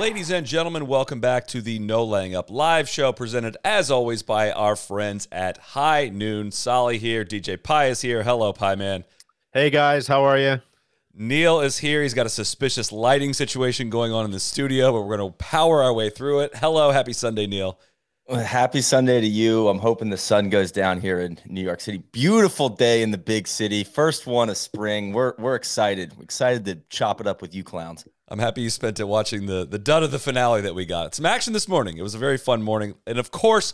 Ladies and gentlemen, welcome back to the No Laying Up live show presented as always by our friends at High Noon. Soly here, DJ Pie is here. Hello, Pie Man. Hey guys, how are you? Neil is here. He's got a suspicious lighting situation going on in the studio, but we're going to power our way through it. Hello, happy Sunday, Neil. Uh, happy Sunday to you. I'm hoping the sun goes down here in New York City. Beautiful day in the big city. First one of spring. We're we're excited. We're excited to chop it up with you clowns. I'm happy you spent it watching the the dud of the finale that we got. Some action this morning. It was a very fun morning, and of course,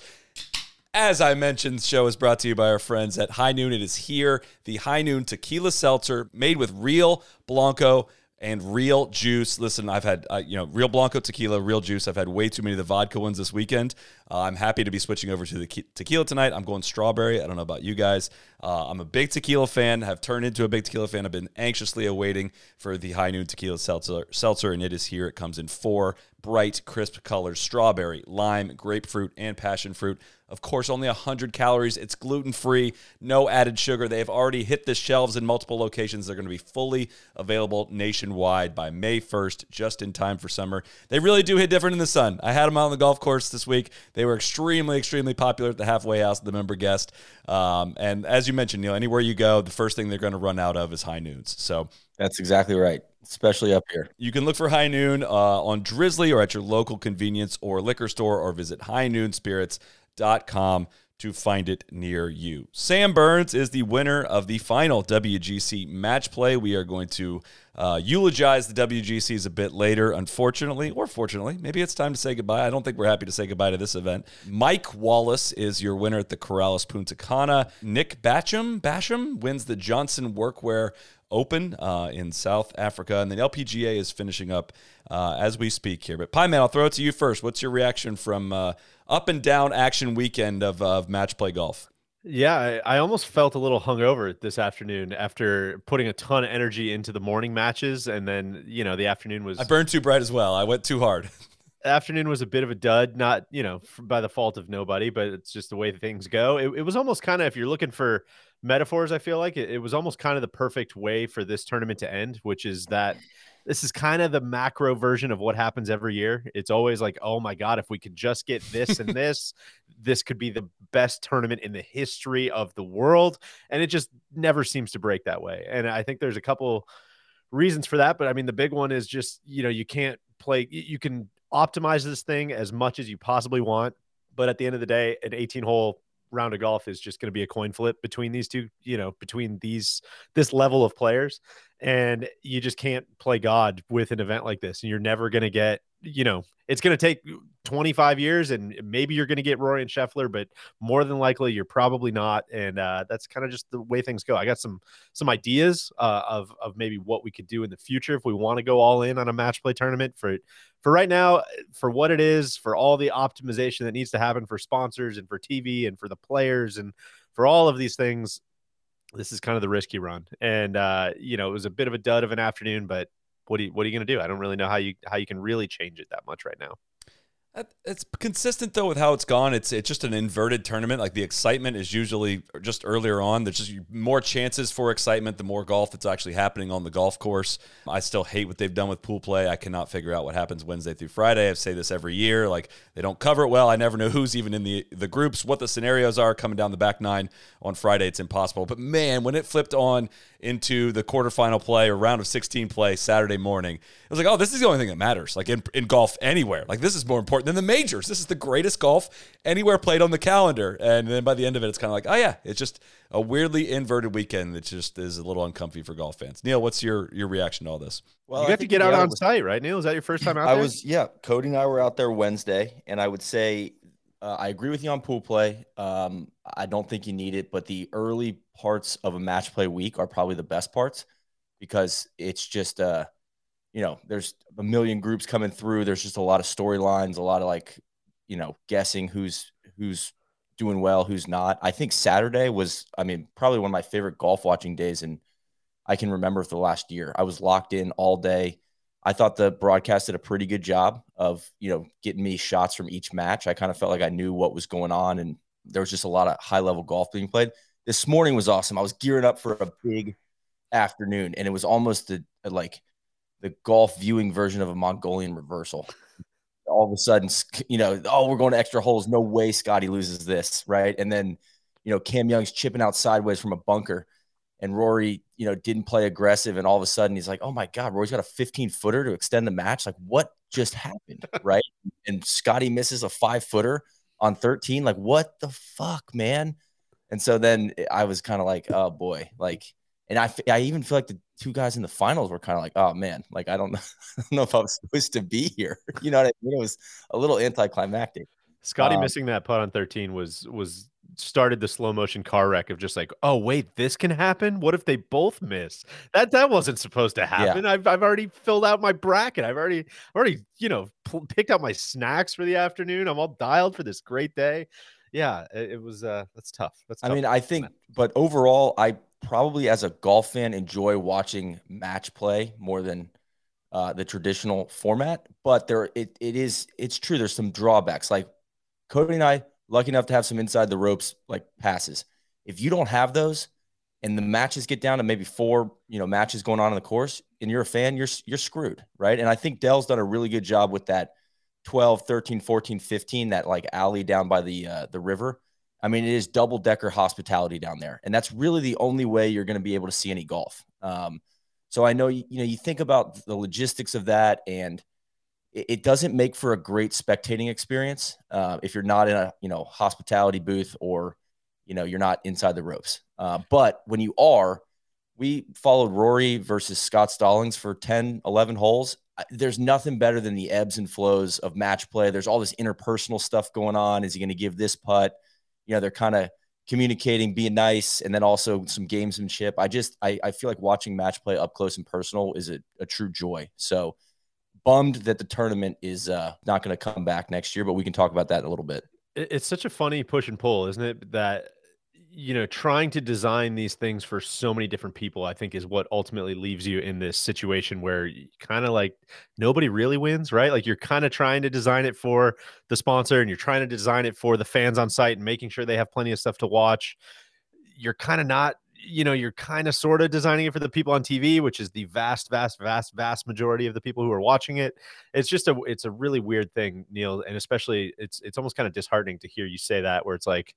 as I mentioned, the show is brought to you by our friends at High Noon. It is here, the High Noon Tequila Seltzer, made with real Blanco and real juice. Listen, I've had uh, you know real Blanco tequila, real juice. I've had way too many of the vodka ones this weekend. Uh, I'm happy to be switching over to the tequila tonight. I'm going strawberry. I don't know about you guys. Uh, I'm a big tequila fan. Have turned into a big tequila fan. I've been anxiously awaiting for the High Noon Tequila Seltzer, seltzer and it is here. It comes in four bright, crisp colors: strawberry, lime, grapefruit, and passion fruit. Of course, only 100 calories. It's gluten free, no added sugar. They have already hit the shelves in multiple locations. They're going to be fully available nationwide by May 1st, just in time for summer. They really do hit different in the sun. I had them out on the golf course this week. They were extremely, extremely popular at the halfway house, the member guest. Um, and as you mentioned, Neil, anywhere you go, the first thing they're going to run out of is high noons. So That's exactly right. Especially up here. you can look for High Noon uh, on Drizzly or at your local convenience or liquor store or visit highnoonspirits.com to find it near you. Sam Burns is the winner of the final WGC match play. We are going to uh, eulogize the WGCs a bit later, unfortunately, or fortunately. Maybe it's time to say goodbye. I don't think we're happy to say goodbye to this event. Matt Wallace is your winner at the Corales Puntacana. Nick Bachem, Bachem wins the Jonsson Workwear Open uh, in South Africa, and then LPGA is finishing up uh, as we speak here. But Pie Man, I'll throw it to you first. What's your reaction from uh, up and down action weekend of, of match play golf? Yeah, I, I almost felt a little hungover this afternoon after putting a ton of energy into the morning matches, and then you know the afternoon was I burned too bright as well. I went too hard. afternoon was a bit of a dud, not you know by the fault of nobody, but it's just the way things go. It, it was almost kind of if you're looking for metaphors, I feel like it, it was almost kind of the perfect way for this tournament to end, which is that this is kind of the macro version of what happens every year. It's always like, oh my god, if we could just get this and this, this could be the best tournament in the history of the world, and it just never seems to break that way. And I think there's a couple reasons for that, but I mean the big one is just you know you can't play, you can optimize this thing as much as you possibly want. But at the end of the day, an 18 hole round of golf is just going to be a coin flip between these two, you know, between these, this level of players. And you just can't play God with an event like this. And you're never going to get, you know, it's going to take 25 years and maybe you're going to get Rory and Scheffler, but more than likely you're probably not. And uh, that's kind of just the way things go. I got some, some ideas uh, of, of maybe what we could do in the future if we want to go all in on a match play tournament for, for right now, for what it is, for all the optimization that needs to happen for sponsors and for TV and for the players and for all of these things. This is kind of the risky run. And uh, you know, it was a bit of a dud of an afternoon, but what do you, what are you going to do? I don't really know how you how you can really change it that much right now. It's consistent though with how it's gone. It's it's just an inverted tournament. Like the excitement is usually just earlier on. There's just more chances for excitement the more golf that's actually happening on the golf course. I still hate what they've done with pool play. I cannot figure out what happens Wednesday through Friday. I say this every year. Like they don't cover it well. I never know who's even in the the groups, what the scenarios are coming down the back nine on Friday. It's impossible. But man, when it flipped on into the quarterfinal play or round of 16 play Saturday morning, it was like, oh, this is the only thing that matters. Like in, in golf anywhere. Like this is more important than the majors. This is the greatest golf anywhere played on the calendar. And then by the end of it, it's kind of like, oh yeah, it's just a weirdly inverted weekend that just is a little uncomfy for golf fans. Neil, what's your your reaction to all this? Well, you I got to get out on was- site, right, Neil? Is that your first time out there? I there? was, yeah. Cody and I were out there Wednesday, and I would say uh, I agree with you on pool play. Um, I don't think you need it, but the early parts of a match play week are probably the best parts because it's just, uh, you know, there's a million groups coming through. There's just a lot of storylines, a lot of like, you know, guessing who's who's doing well, who's not. I think Saturday was, I mean, probably one of my favorite golf watching days, and I can remember for the last year. I was locked in all day. I thought the broadcast did a pretty good job of, you know, getting me shots from each match. I kind of felt like I knew what was going on, and there was just a lot of high level golf being played. This morning was awesome. I was gearing up for a big afternoon, and it was almost the like the golf viewing version of a Mongolian reversal. All of a sudden, you know, oh, we're going to extra holes. No way Scottie loses this, right? And then, you know, Cam Young's chipping out sideways from a bunker and Rory, you know, didn't play aggressive, and all of a sudden he's like, "Oh my God, Rory's got a 15 footer to extend the match. Like, what just happened?" right? And Scottie misses a five footer on 13. Like, what the fuck, man? And so then I was kind of like, "Oh boy," like, and I I even feel like the two guys in the finals were kind of like, "Oh man," like I don't know, I don't know if I was supposed to be here. You know what I mean? It was a little anticlimactic. Scottie um, missing that putt on 13 was was started the slow motion car wreck of just like, oh wait, this can happen. What if they both miss? That that wasn't supposed to happen. Yeah. I've I've already filled out my bracket. I've already already you know p- picked out my snacks for the afternoon. I'm all dialed for this great day. Yeah, it, it was. uh That's tough. That's. Tough I mean, I think, but overall, I probably as a golf fan enjoy watching match play more than uh, the traditional format. But there, it it is it's true. There's some drawbacks. Like Cody and I lucky enough to have some inside the ropes like passes. If you don't have those and the matches get down to maybe four, you know, matches going on in the course and you're a fan, you're you're screwed, right? And I think Dell's done a really good job with that 12, 13, 14, 15 that like alley down by the uh, the river. I mean, it is double decker hospitality down there, and that's really the only way you're going to be able to see any golf. Um, so I know you know you think about the logistics of that and it doesn't make for a great spectating experience uh, if you're not in a you know hospitality booth or you know you're not inside the ropes. Uh, but when you are, we followed Rory versus Scott Stallings for 10, 11 holes. There's nothing better than the ebbs and flows of match play. There's all this interpersonal stuff going on. Is he going to give this putt? You know, they're kind of communicating, being nice, and then also some gamesmanship. I just I, I feel like watching match play up close and personal is a, a true joy. So bummed that the tournament is uh, not going to come back next year, but we can talk about that in a little bit. It's such a funny push and pull, isn't it? That you know, trying to design these things for so many different people, I think, is what ultimately leaves you in this situation where kind of like nobody really wins, right? Like you're kind of trying to design it for the sponsor and you're trying to design it for the fans on site and making sure they have plenty of stuff to watch. You're kind of not you know you're kind of sort of designing it for the people on TV, which is the vast, vast, vast, vast majority of the people who are watching it. It's just a it's a really weird thing, Neil, and especially it's it's almost kind of disheartening to hear you say that, where it's like,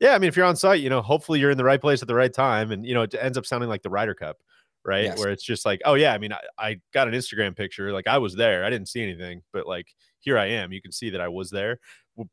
yeah, I mean, if you're on site, you know, hopefully you're in the right place at the right time, and you know, it ends up sounding like the Ryder Cup, right? Yes. Where it's just like, oh yeah, I mean, I, I got an Instagram picture, like I was there, I didn't see anything, but like here I am, you can see that I was there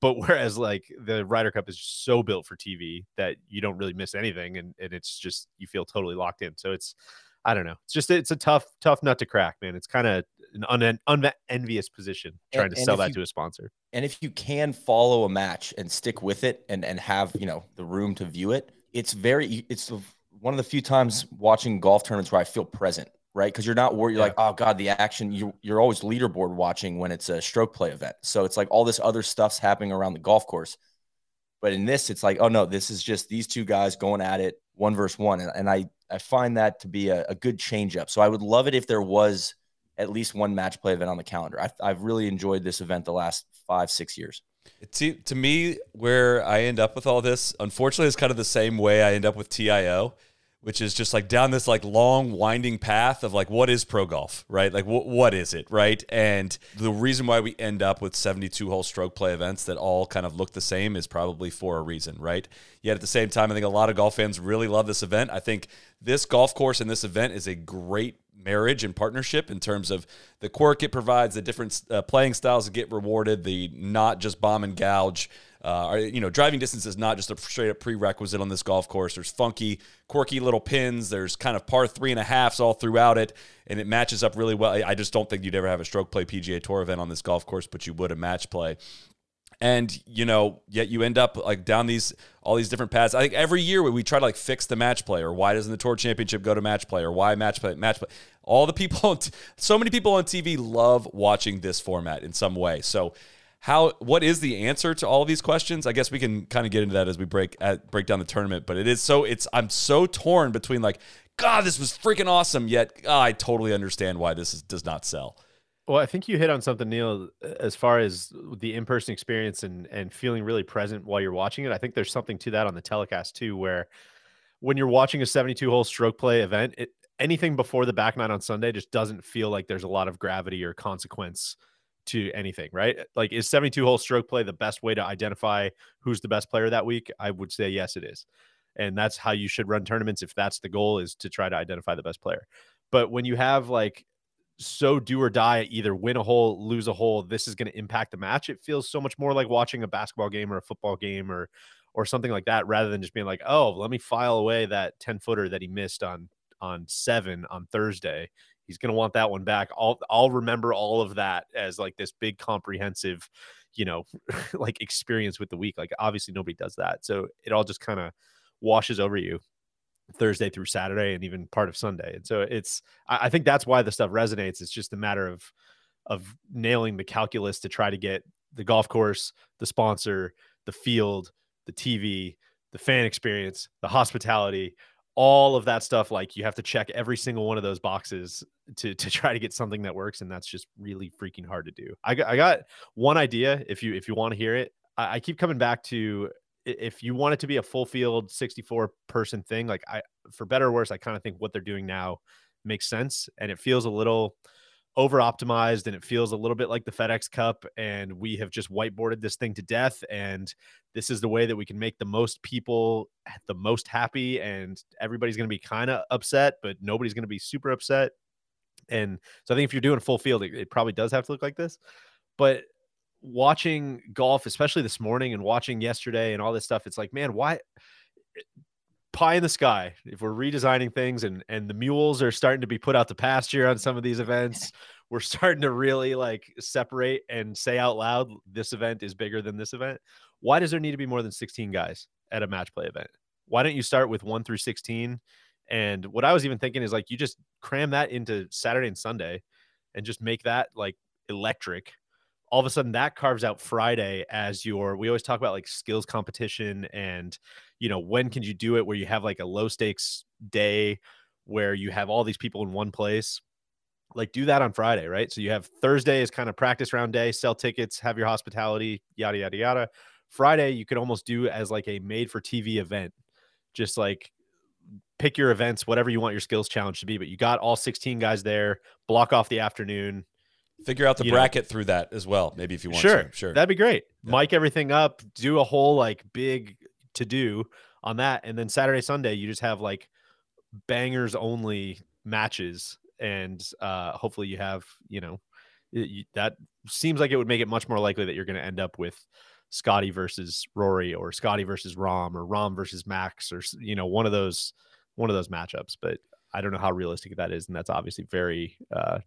but whereas like the Ryder Cup is so built for TV that you don't really miss anything, and, and it's just you feel totally locked in. So it's I don't know. It's just it's a tough tough nut to crack, man. It's kind of an un- unenvious position trying and, to sell that you, to a sponsor. And if you can follow a match and stick with it and and have you know the room to view it, it's very it's one of the few times watching golf tournaments where I feel present right? Because you're not worried. You're yeah. like, oh god, the action. You you're always leaderboard watching when it's a stroke play event. So it's like all this other stuff's happening around the golf course. But in this, it's like, oh no, this is just these two guys going at it one versus one, and, and I I find that to be a, a good change up. So I would love it if there was at least one match play event on the calendar. I, I've really enjoyed this event the last five six years. To, to me, where I end up with all this, unfortunately, is kind of the same way I end up with TIO which is just like down this like long winding path of like what is pro golf right like wh- what is it right and the reason why we end up with 72 hole stroke play events that all kind of look the same is probably for a reason right yet at the same time i think a lot of golf fans really love this event i think this golf course and this event is a great marriage and partnership in terms of the quirk it provides the different uh, playing styles that get rewarded the not just bomb and gouge uh, you know, driving distance is not just a straight up prerequisite on this golf course. There's funky, quirky little pins. There's kind of par three and a halfs all throughout it, and it matches up really well. I just don't think you'd ever have a stroke play PGA Tour event on this golf course, but you would a match play. And you know, yet you end up like down these all these different paths. I think every year we, we try to like fix the match play, or why doesn't the tour championship go to match play, or why match play, match play. All the people, t- so many people on TV love watching this format in some way. So how what is the answer to all of these questions? I guess we can kind of get into that as we break at, break down the tournament. But it is so it's I'm so torn between like God, this was freaking awesome. Yet oh, I totally understand why this is, does not sell. Well, I think you hit on something, Neil, as far as the in-person experience and and feeling really present while you're watching it. I think there's something to that on the telecast too, where when you're watching a 72 hole stroke play event, it, anything before the back nine on Sunday just doesn't feel like there's a lot of gravity or consequence to anything, right? Like, is 72 hole stroke play the best way to identify who's the best player that week? I would say yes, it is. And that's how you should run tournaments if that's the goal is to try to identify the best player. But when you have like so do or die, either win a hole, lose a hole, this is going to impact the match. It feels so much more like watching a basketball game or a football game or or something like that rather than just being like, "Oh, let me file away that 10-footer that he missed on on 7 on Thursday. He's going to want that one back." I'll I'll remember all of that as like this big comprehensive, you know, like experience with the week. Like obviously nobody does that. So it all just kind of washes over you. Thursday through Saturday and even part of Sunday. And so it's I think that's why the stuff resonates. It's just a matter of of nailing the calculus to try to get the golf course, the sponsor, the field, the TV, the fan experience, the hospitality, all of that stuff. Like you have to check every single one of those boxes to to try to get something that works, and that's just really freaking hard to do. I got I got one idea if you if you want to hear it. I, I keep coming back to if you want it to be a full field 64 person thing, like I, for better or worse, I kind of think what they're doing now makes sense. And it feels a little over optimized and it feels a little bit like the FedEx Cup. And we have just whiteboarded this thing to death. And this is the way that we can make the most people the most happy. And everybody's going to be kind of upset, but nobody's going to be super upset. And so I think if you're doing full field, it, it probably does have to look like this. But watching golf, especially this morning and watching yesterday and all this stuff, it's like, man, why pie in the sky if we're redesigning things and and the mules are starting to be put out to pasture on some of these events we're starting to really like separate and say out loud this event is bigger than this event. Why does there need to be more than 16 guys at a match play event? Why don't you start with 1 through 16 and what i was even thinking is like you just cram that into saturday and sunday and just make that like electric all of a sudden that carves out Friday as your we always talk about like skills competition and you know when can you do it where you have like a low stakes day where you have all these people in one place? Like do that on Friday right? So you have Thursday is kind of practice round day sell tickets have your hospitality yada yada yada. Friday you could almost do as like a made for TV event. Just like pick your events whatever you want your skills challenge to be but you got all 16 guys there block off the afternoon Figure out the bracket know. through that as well. Maybe if you want sure, to. Sure. That'd be great. Yeah. Mic everything up, do a whole like big to do on that. And then Saturday, Sunday, you just have like bangers only matches. And uh hopefully you have, you know, you, that seems like it would make it much more likely that you're going to end up with Scottie versus Rory or Scottie versus Rahm or Rahm versus Max or you know one of those one of those matchups. But I don't know how realistic that is, and that's obviously very uh,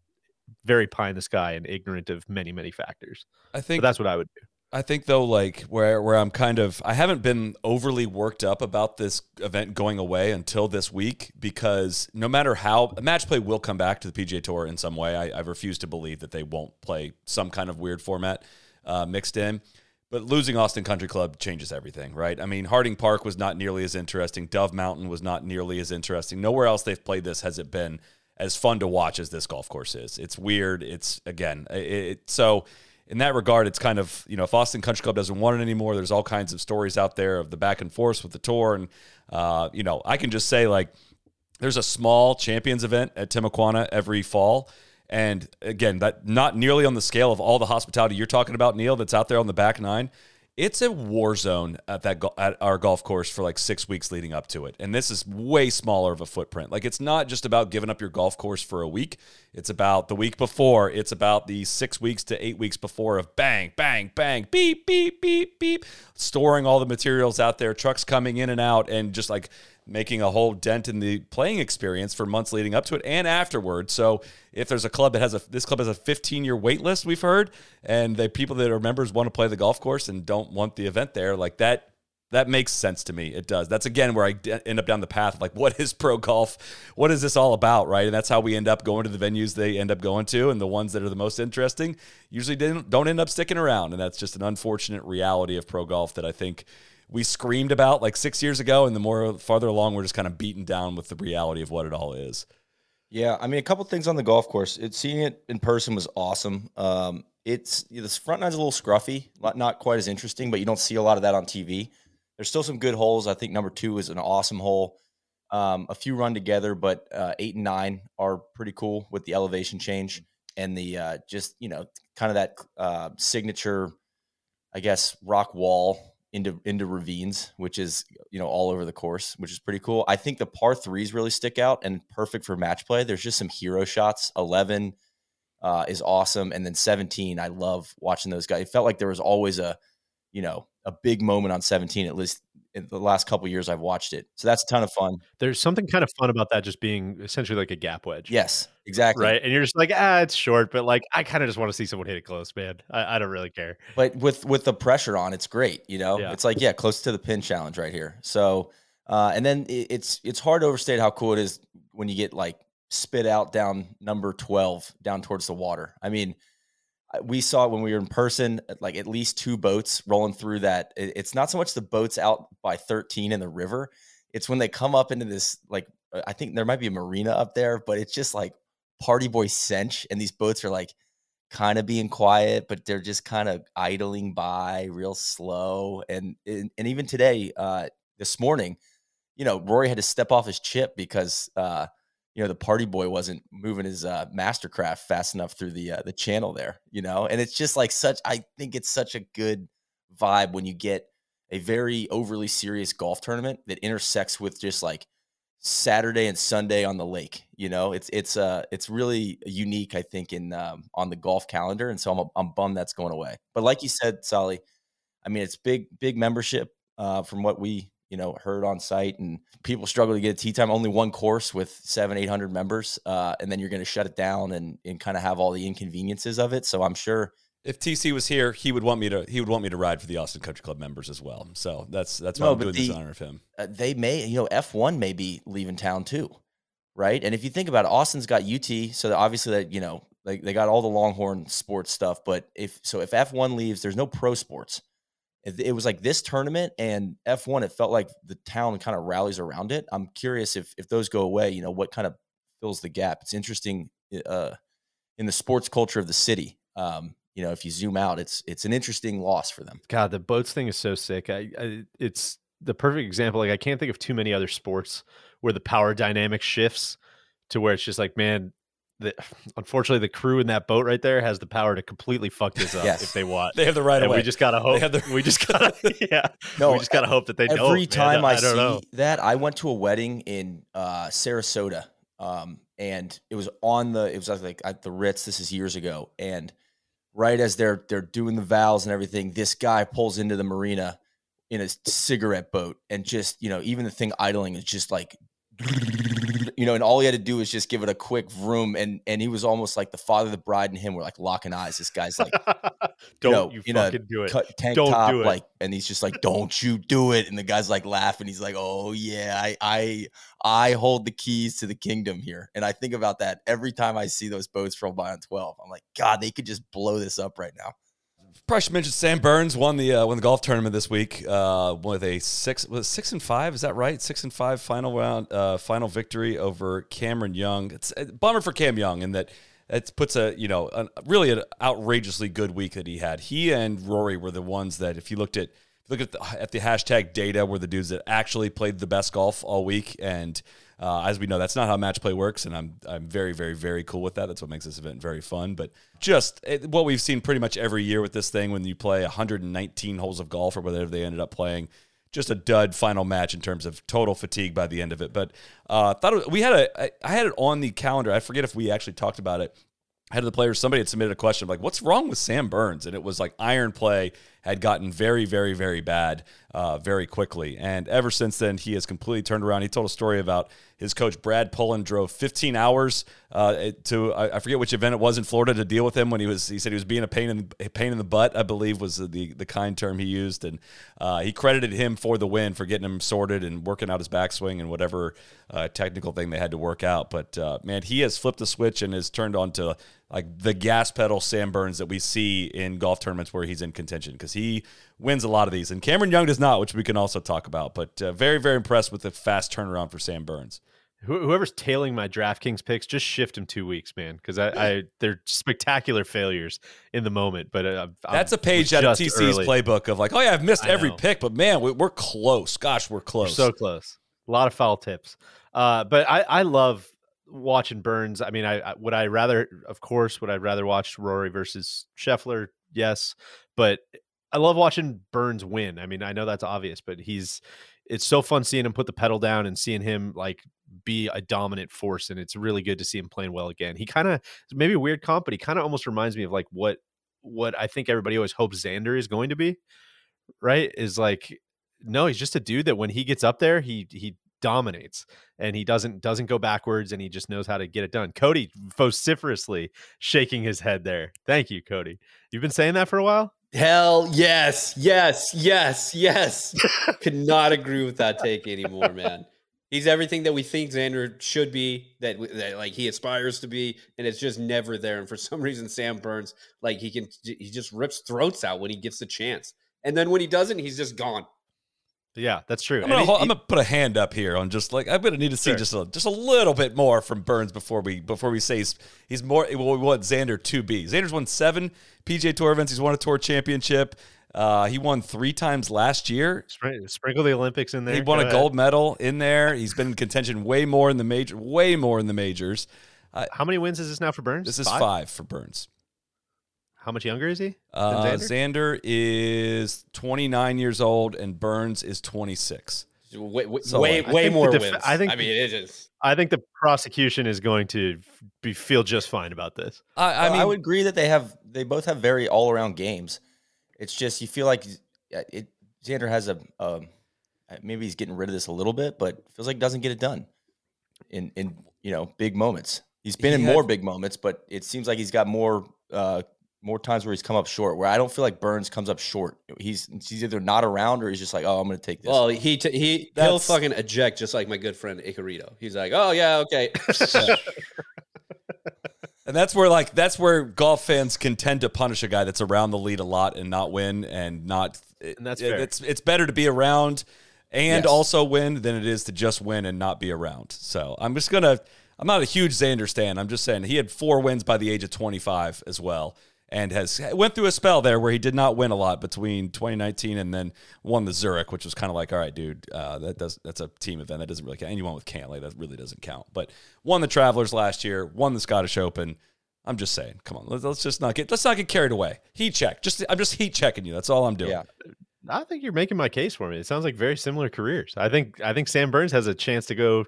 very pie in the sky and ignorant of many many factors. I think but that's what I would do. I think though, like where where I'm kind of, I haven't been overly worked up about this event going away until this week because no matter how match play will come back to the PGA Tour in some way, I, I refuse to believe that they won't play some kind of weird format uh, mixed in. But losing Austin Country Club changes everything, right? I mean, Harding Park was not nearly as interesting. Dove Mountain was not nearly as interesting. Nowhere else they've played this has it been as fun to watch as this golf course is. It's weird. It's again, it, it, so in that regard, it's kind of you know if Austin Country Club doesn't want it anymore, there's all kinds of stories out there of the back and forth with the tour, and uh, you know I can just say like there's a small champions event at Timuquana every fall. And again, that not nearly on the scale of all the hospitality you're talking about, Neil, that's out there on the back nine it's a war zone at that at our golf course for like six weeks leading up to it. And this is way smaller of a footprint. Like it's not just about giving up your golf course for a week. It's about the week before. It's about the six weeks to eight weeks before of bang bang bang beep beep beep beep storing all the materials out there trucks coming in and out and just like making a whole dent in the playing experience for months leading up to it and afterward. So if there's a club that has a this club has a 15 year wait list, we've heard, and the people that are members want to play the golf course and don't want the event there, like that that makes sense to me. It does. That's again where I d- end up down the path of like, what is pro golf? What is this all about, right? And that's how we end up going to the venues they end up going to, and the ones that are the most interesting usually don't don't end up sticking around, and that's just an unfortunate reality of pro golf that I think we screamed about like six years ago, and the more farther along, we're just kind of beaten down with the reality of what it all is. Yeah, I mean, a couple things on the golf course. It seeing it in person was awesome. Um, it's this front nine's a little scruffy, not, not quite as interesting, but you don't see a lot of that on TV. There's still some good holes. I think number two is an awesome hole. Um, a few run together, but uh, eight and nine are pretty cool with the elevation change and the uh, just you know kind of that uh, signature, I guess, rock wall into into ravines, which is you know all over the course, which is pretty cool. I think the par threes really stick out and perfect for match play. There's just some hero shots. Eleven uh, is awesome, and then seventeen, I love watching those guys. It felt like there was always a you know a big moment on seventeen at least in the last couple years I've watched it. So that's a ton of fun. There's something kind of fun about that just being essentially like a gap wedge. Yes, exactly. Right. And you're just like, ah, it's short, but like I kind of just want to see someone hit it close, man. I, I don't really care. But with with the pressure on, it's great. You know, Yeah. it's like yeah, close to the pin challenge right here. So, uh, and then it, it's it's hard to overstate how cool it is when you get like spit out down number twelve down towards the water. I mean, we saw when we were in person, like at least two boats rolling through that. It's not so much the boats out by thirteen in the river; it's when they come up into this like uh, I think there might be a marina up there, but it's just like party boy cinch, and these boats are like kind of being quiet, but they're just kind of idling by real slow. And and, and even today, uh, this morning, you know, Rory had to step off his chip because uh, you know the party boy wasn't moving his uh, mastercraft fast enough through the uh, the channel there. You know, and it's just like such. I think it's such a good vibe when you get a very overly serious golf tournament that intersects with just like Saturday and Sunday on the lake. You know, it's it's uh it's really unique, I think, in um, on the golf calendar, and so I'm I'm bummed that's going away. But like you said, Sally, I mean, it's big big membership uh, from what we you know heard on site, and people struggle to get a tea time. Only one course with seven eight hundred members, uh, and then you're going to shut it down and and kind of have all the inconveniences of it. So I'm sure. If TC was here, he would want me to he would want me to ride for the Austin Country Club members as well. So that's that's why No, I'm doing this the- in honor of him. uh, they may, you know, F1 may be leaving town too, right? And if you think about it, Austin's got UT, so obviously that you know they, they got all the Longhorn sports stuff. But if so, if F1 leaves, there's no pro sports. It was like this tournament and F1, it felt like the town kind of rallies around it. I'm curious if if those go away, you know, what kind of fills the gap? It's interesting uh, in the sports culture of the city. Um, you know, if you zoom out, it's it's an interesting loss for them. God, the boats thing is so sick. I, I it's the perfect example. Like I can't think of too many other sports where the power dynamic shifts to where it's just like, man, the, unfortunately the crew in that boat right there has the power to completely fuck this up Yes. if they want. They have the right and away. we just gotta hope. the- we just gotta, yeah. No, we just gotta hope that they don't. every man. time I, I don't see know. that, I went to a wedding in uh, Sarasota, um, and it was on the it was like at the Ritz. This is years ago, and right as they're they're doing the vows and everything, this guy pulls into the marina in a cigarette boat, and just you know, even the thing idling is just like. You know, and all he had to do was just give it a quick vroom, and and he was almost like the father, of the bride, and him were like locking eyes. This guy's like, don't know, you in fucking do it. cut tank Don't top, do it. like, and he's just like, "Don't you do it!" And the guy's like laughing. He's like, "Oh yeah, I, I, I hold the keys to the kingdom here." And I think about that every time I see those boats roll by on twelve. I'm like, God, they could just blow this up right now. Probably should mention Sam Burns won the uh, won the golf tournament this week uh, with a six was six and five is that right six and five final round uh, final victory over Cameron Young. It's a bummer for Cam Young in that it puts a you know really an outrageously good week that he had. He and Rory were the ones that if you looked at look at the, at the hashtag data were the dudes that actually played the best golf all week and. Uh, as we know, that's not how match play works, and I'm I'm very very very cool with that. That's what makes this event very fun. But just it, what we've seen pretty much every year with this thing, when you play 119 holes of golf or whatever they ended up playing, just a dud final match in terms of total fatigue by the end of it. But uh, thought we had a I, I had it on the calendar. I forget if we actually talked about it. Head of the players, somebody had submitted a question like, "What's wrong with Sam Burns?" And it was like iron play had gotten very, very, very bad uh, very quickly. And ever since then, he has completely turned around. He told a story about his coach, Brad Pullen, drove 15 hours uh, to, I, forget which event it was in Florida to deal with him when he was, he said he was being a pain in, a pain in the butt, I believe was the, the kind term he used. And uh, he credited him for the win, for getting him sorted and working out his backswing and whatever uh, technical thing they had to work out. But uh, man, he has flipped the switch and has turned on to like the gas pedal Sam Burns that we see in golf tournaments where he's in contention because he wins a lot of these. And Cameron Young does not, which we can also talk about. But uh, very, very impressed with the fast turnaround for Sam Burns. Whoever's tailing my DraftKings picks, just shift him two weeks, man, because I, I, they're spectacular failures in the moment. But uh, that's a page out of TC's early. playbook of like, oh yeah, I've missed every pick, but man, we, are close. Gosh, we're close. We're so close. A lot of foul tips. Uh, but I, I love watching Burns. I mean, I, I would I rather, of course, would I rather watch Rory versus Scheffler? Yes, but I love watching Burns win. I mean, I know that's obvious, but he's it's so fun seeing him put the pedal down and seeing him like be a dominant force and it's really good to see him playing well again. He kind of maybe a weird comp, but he kind of almost reminds me of like what what I think everybody always hopes Xander is going to be. Right? Is like no, he's just a dude that when he gets up there, he he dominates and he doesn't doesn't go backwards and he just knows how to get it done. Cody vociferously shaking his head there. Thank you, Cody. You've been saying that for a while? Hell yes, yes, yes, yes. Could not agree with that take anymore, man. He's everything that we think Xander should be, that, that like he aspires to be, and it's just never there. And for some reason, Sam Burns, like he can, he just rips throats out when he gets the chance, and then when he doesn't, he's just gone. Yeah, that's true. I'm gonna, he, I'm gonna, put a hand up here on just like I'm gonna need to see sure. just a just a little bit more from Burns before we before we say he's, he's more. Well, we want Xander to be. Xander's won seven PGA Tour events. He's won a Tour championship. Uh, he won three times last year. Sprinkle the Olympics in there. He won Go a ahead. gold medal in there. He's been in contention way more in the major, way more in the majors. Uh, How many wins is this now for Burns? This is five, five for Burns. How much younger is he? Uh, Xander? Xander? is 29 years old and Burns is 26. Way, way, so way, way more def- wins. I think. I mean, it is. I think the prosecution is going to be feel just fine about this. I, I mean, I would agree that they have they both have very all around games. It's just you feel like it. Xander has a um, maybe he's getting rid of this a little bit, but feels like doesn't get it done in in you know big moments. He's been he in had, more big moments, but it seems like he's got more uh, more times where he's come up short. Where I don't feel like Burns comes up short. He's he's either not around or he's just like, oh, I'm going to take this. Well, he t- he That's, he'll fucking eject just like my good friend Icarito. He's like, oh yeah, okay. and that's where like that's where golf fans can tend to punish a guy that's around the lead a lot and not win and not. And that's fair. it's it's better to be around and yes. also win than it is to just win and not be around. So I'm just gonna. I'm not a huge Xander stan. I'm just saying he had four wins by the age of 25 as well and has went through a spell there where he did not win a lot between 2019 and then won the Zurich, which was kind of like, all right, dude, uh, that does that's a team event that doesn't really count. And you won with Cantlay, that really doesn't count. But won the Travelers last year, won the Scottish Open. I'm just saying, come on, let's, let's just not get let's not get carried away. Heat check, just I'm just heat checking you. That's all I'm doing. Yeah. I think you're making my case for me. It sounds like very similar careers. I think I think Sam Burns has a chance to go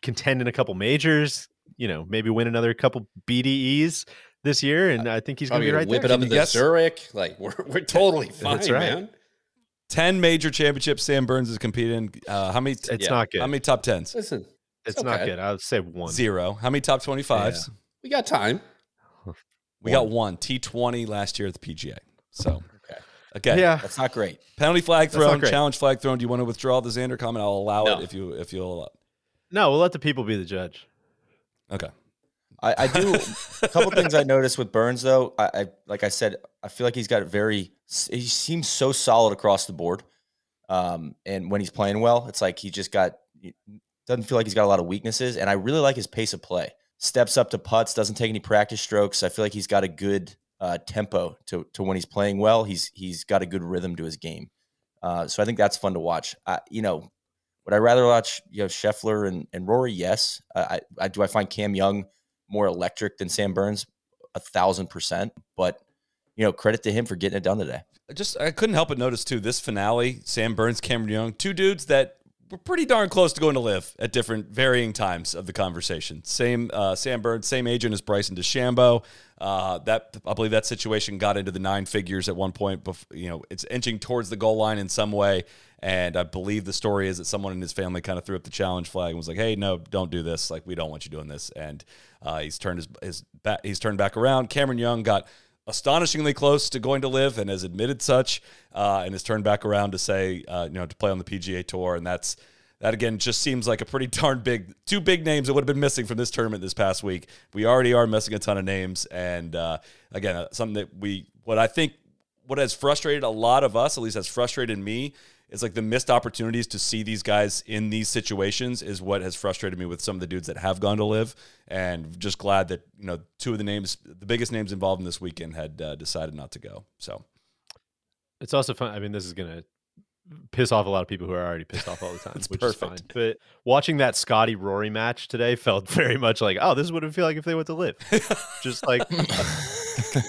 contend in a couple majors. You know, maybe win another couple BDEs this year, and I think he's going to be right whip there. it up in the Zurich. Like we're we're totally fine, That's right. man. Ten major championships Sam Burns has competed in. Uh, how many? T- it's yeah. not good. How many top tens? Listen, it's, it's okay. not good. I would say one. Zero. How many top twenty fives? Yeah. We got time. We one. got one T twenty last year at the PGA. So okay, okay, yeah, that's not great. Penalty flag thrown, challenge flag thrown. Do you want to withdraw the Xander comment? I'll allow no. it if you if you'll allow. No, we'll let the people be the judge. Okay. I, I do a couple things I noticed with Burns though. I, I, like I said, I feel like he's got a very. He seems so solid across the board, um, and when he's playing well, it's like he just got doesn't feel like he's got a lot of weaknesses. And I really like his pace of play. Steps up to putts, doesn't take any practice strokes. I feel like he's got a good uh, tempo to to when he's playing well. He's he's got a good rhythm to his game. Uh, so I think that's fun to watch. you know, would I rather watch you know Scheffler and, and Rory? Yes. I, I do. I find Cam Young more electric than Sam Burns, a thousand percent. But you know, credit to him for getting it done today. Just I couldn't help but notice too this finale: Sam Burns, Cameron Young, two dudes that we're pretty darn close to going to LIV at different varying times of the conversation. Same uh, Sam Burns, same agent as Bryson DeChambeau. Uh, that I believe that situation got into the nine figures at one point. Before, you know, it's inching towards the goal line in some way, and I believe the story is that someone in his family kind of threw up the challenge flag and was like, "Hey, no, don't do this. Like, we don't want you doing this." And uh, he's turned his his back, he's turned back around. Cameron Young got astonishingly close to going to LIV and has admitted such uh, and has turned back around to say uh, you know to play on the PGA tour and that's that again just seems like a pretty darn big two big names that would have been missing from this tournament this past week we already are missing a ton of names and uh, again uh, something that we what I think what has frustrated a lot of us at least has frustrated me is like the missed opportunities to see these guys in these situations is what has frustrated me with some of the dudes that have gone to LIV and just glad that you know two of the names the biggest names involved in this weekend had uh, decided not to go so It's also fun. I mean, this is gonna piss off a lot of people who are already pissed off all the time, It's which is perfect. fine. But watching that Scottie Rory match today felt very much like, oh, this is what it would feel like if they went to LIV. just like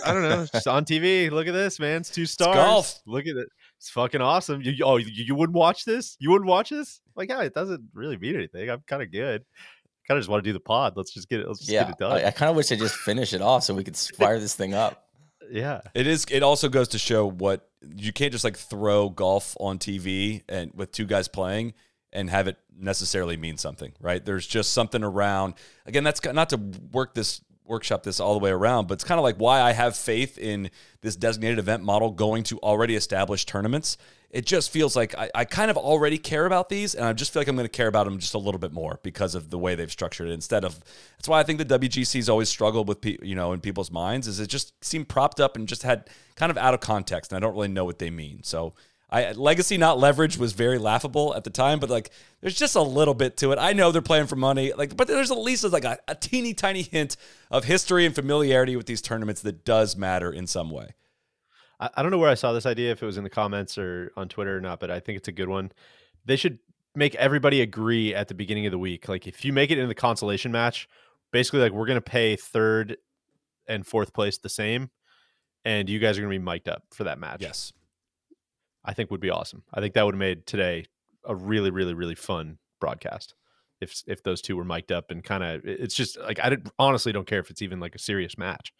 I don't know, just on TV. Look at this, man. It's two stars. golf. Look at it. It's fucking awesome. You, you- oh, you, you wouldn't watch this? You wouldn't watch this? Like, yeah, it doesn't really mean anything. I'm kind of good. Kind of just want to do the pod. Let's just get it. Let's just Yeah, get it done. I, I kind of wish I just finish it off so we could fire this thing up. yeah. It is. It also goes to show what you can't just like throw golf on TV and with two guys playing and have it necessarily mean something, right? There's just something around. Again, that's not to work this workshop this all the way around, but it's kind of like why I have faith in this designated event model going to already established tournaments. It just feels like I, I kind of already care about these, and I just feel like I'm going to care about them just a little bit more because of the way they've structured it. Instead of that's why I think the WGC's always struggled with pe- you know in people's minds is it just seemed propped up and just had kind of out of context, and I don't really know what they mean. So I legacy not leverage was very laughable at the time, but like there's just a little bit to it. I know they're playing for money, like, but there's at least like a, a teeny tiny hint of history and familiarity with these tournaments that does matter in some way. I, I don't know where I saw this idea, if it was in the comments or on Twitter or not, but I think it's a good one. They should make everybody agree at the beginning of the week. Like if you make it in the consolation match, basically like we're gonna pay third and fourth place the same, and you guys are gonna be mic'd up for that match. Yes. I think would be awesome. I think that would have made today a really, really, really fun broadcast. If if those two were mic'd up and kind of, it's just like I honestly don't care if it's even like a serious match.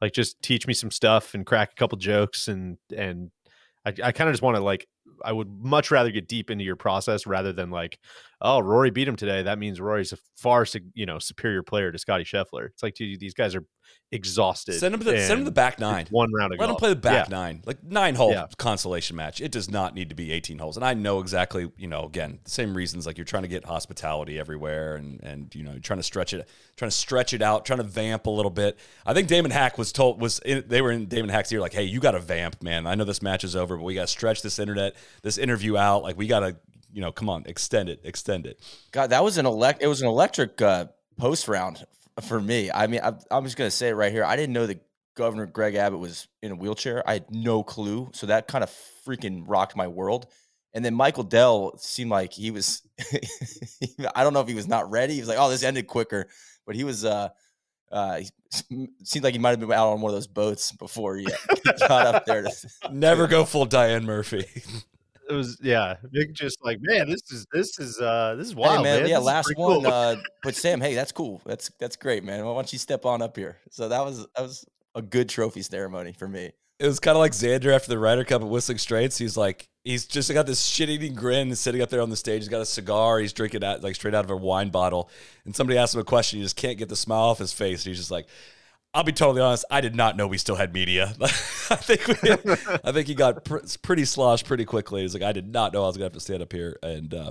Like just teach me some stuff and crack a couple jokes and and I, I kind of just want to like I would much rather get deep into your process rather than like, oh, Rory beat him today. That means Rory's a far you know superior player to Scottie Scheffler. It's like dude, these guys are exhausted. Send him to the, send him the back nine. One round of Let him golf. play the back Yeah. nine, like nine hole Yeah. consolation match. It does not need to be 18 holes. And I know exactly, you know, again, the same reasons like you're trying to get hospitality everywhere and, and, you know, you're trying to stretch it, trying to stretch it out, trying to vamp a little bit. I think Damon Hack was told, was in, they were in Damon Hack's ear, like, hey, you got to vamp, man. I know this match is over, but we got to stretch this internet, this interview out. Like, we got to, you know, come on, extend it, extend it. God, that was an elect. It was an electric uh, post round f- for me. I mean, I, I'm just gonna say it right here. I didn't know that Governor Greg Abbott was in a wheelchair. I had no clue. So that kind of freaking rocked my world. And then Michael Dell seemed like he was. I don't know if he was not ready. He was like, "Oh, this ended quicker," but he was. uh uh, he seemed like he might have been out on one of those boats before he he got up there. To, Never go full Diane Murphy. It was yeah Nick just like man this is this is uh this is wild hey man, man, yeah, This last one. cool. Uh, but Sam, hey, that's cool. That's that's great, man. Why don't you step on up here? So that was that was a good trophy ceremony for me. it was kind of like Xander after the Ryder Cup at Whistling Straits. He's like, he's just got this shit eating grin sitting up there on the stage. He's got a cigar. He's drinking out like straight out of a wine bottle. And somebody asks him a question. He just can't get the smile off his face. He's just like, I'll be totally honest. I did not know we still had media. I think we, I think he got pr- pretty sloshed pretty quickly. He's like, I did not know I was gonna have to stand up here and uh,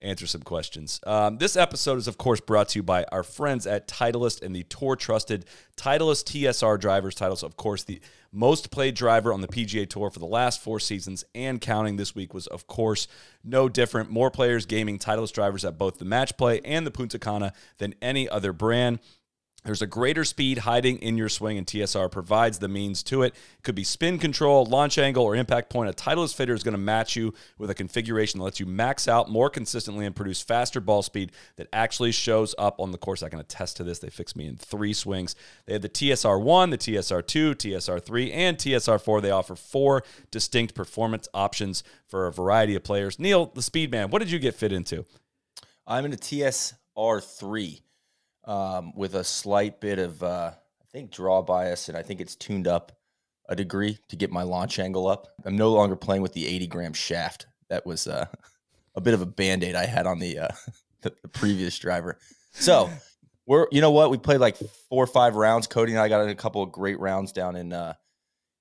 answer some questions. Um, this episode is, of course, brought to you by our friends at Titleist and the Tour Trusted Titleist TSR drivers. Titleist, of course, the most played driver on the PGA Tour for the last four seasons and counting. This week was, of course, no different. More players gaming Titleist drivers at both the match play and the Punta Cana than any other brand. There's a greater speed hiding in your swing, and TSR provides the means to it. it. Could be spin control, launch angle, or impact point. A Titleist fitter is going to match you with a configuration that lets you max out more consistently and produce faster ball speed that actually shows up on the course. I can attest to this. They fixed me in three swings. They have the TSR1, the TSR2, TSR3, and TSR4. They offer four distinct performance options for a variety of players. Neil, the speed man, what did you get fit into? I'm in a TSR3 um, with a slight bit of, uh, I think, draw bias, and I think it's tuned up a degree to get my launch angle up. I'm no longer playing with the 80 gram shaft. That was uh, a bit of a band aid I had on the, uh, the, the previous driver. So we're, you know what? We played like four or five rounds. Cody and I got a couple of great rounds down in uh,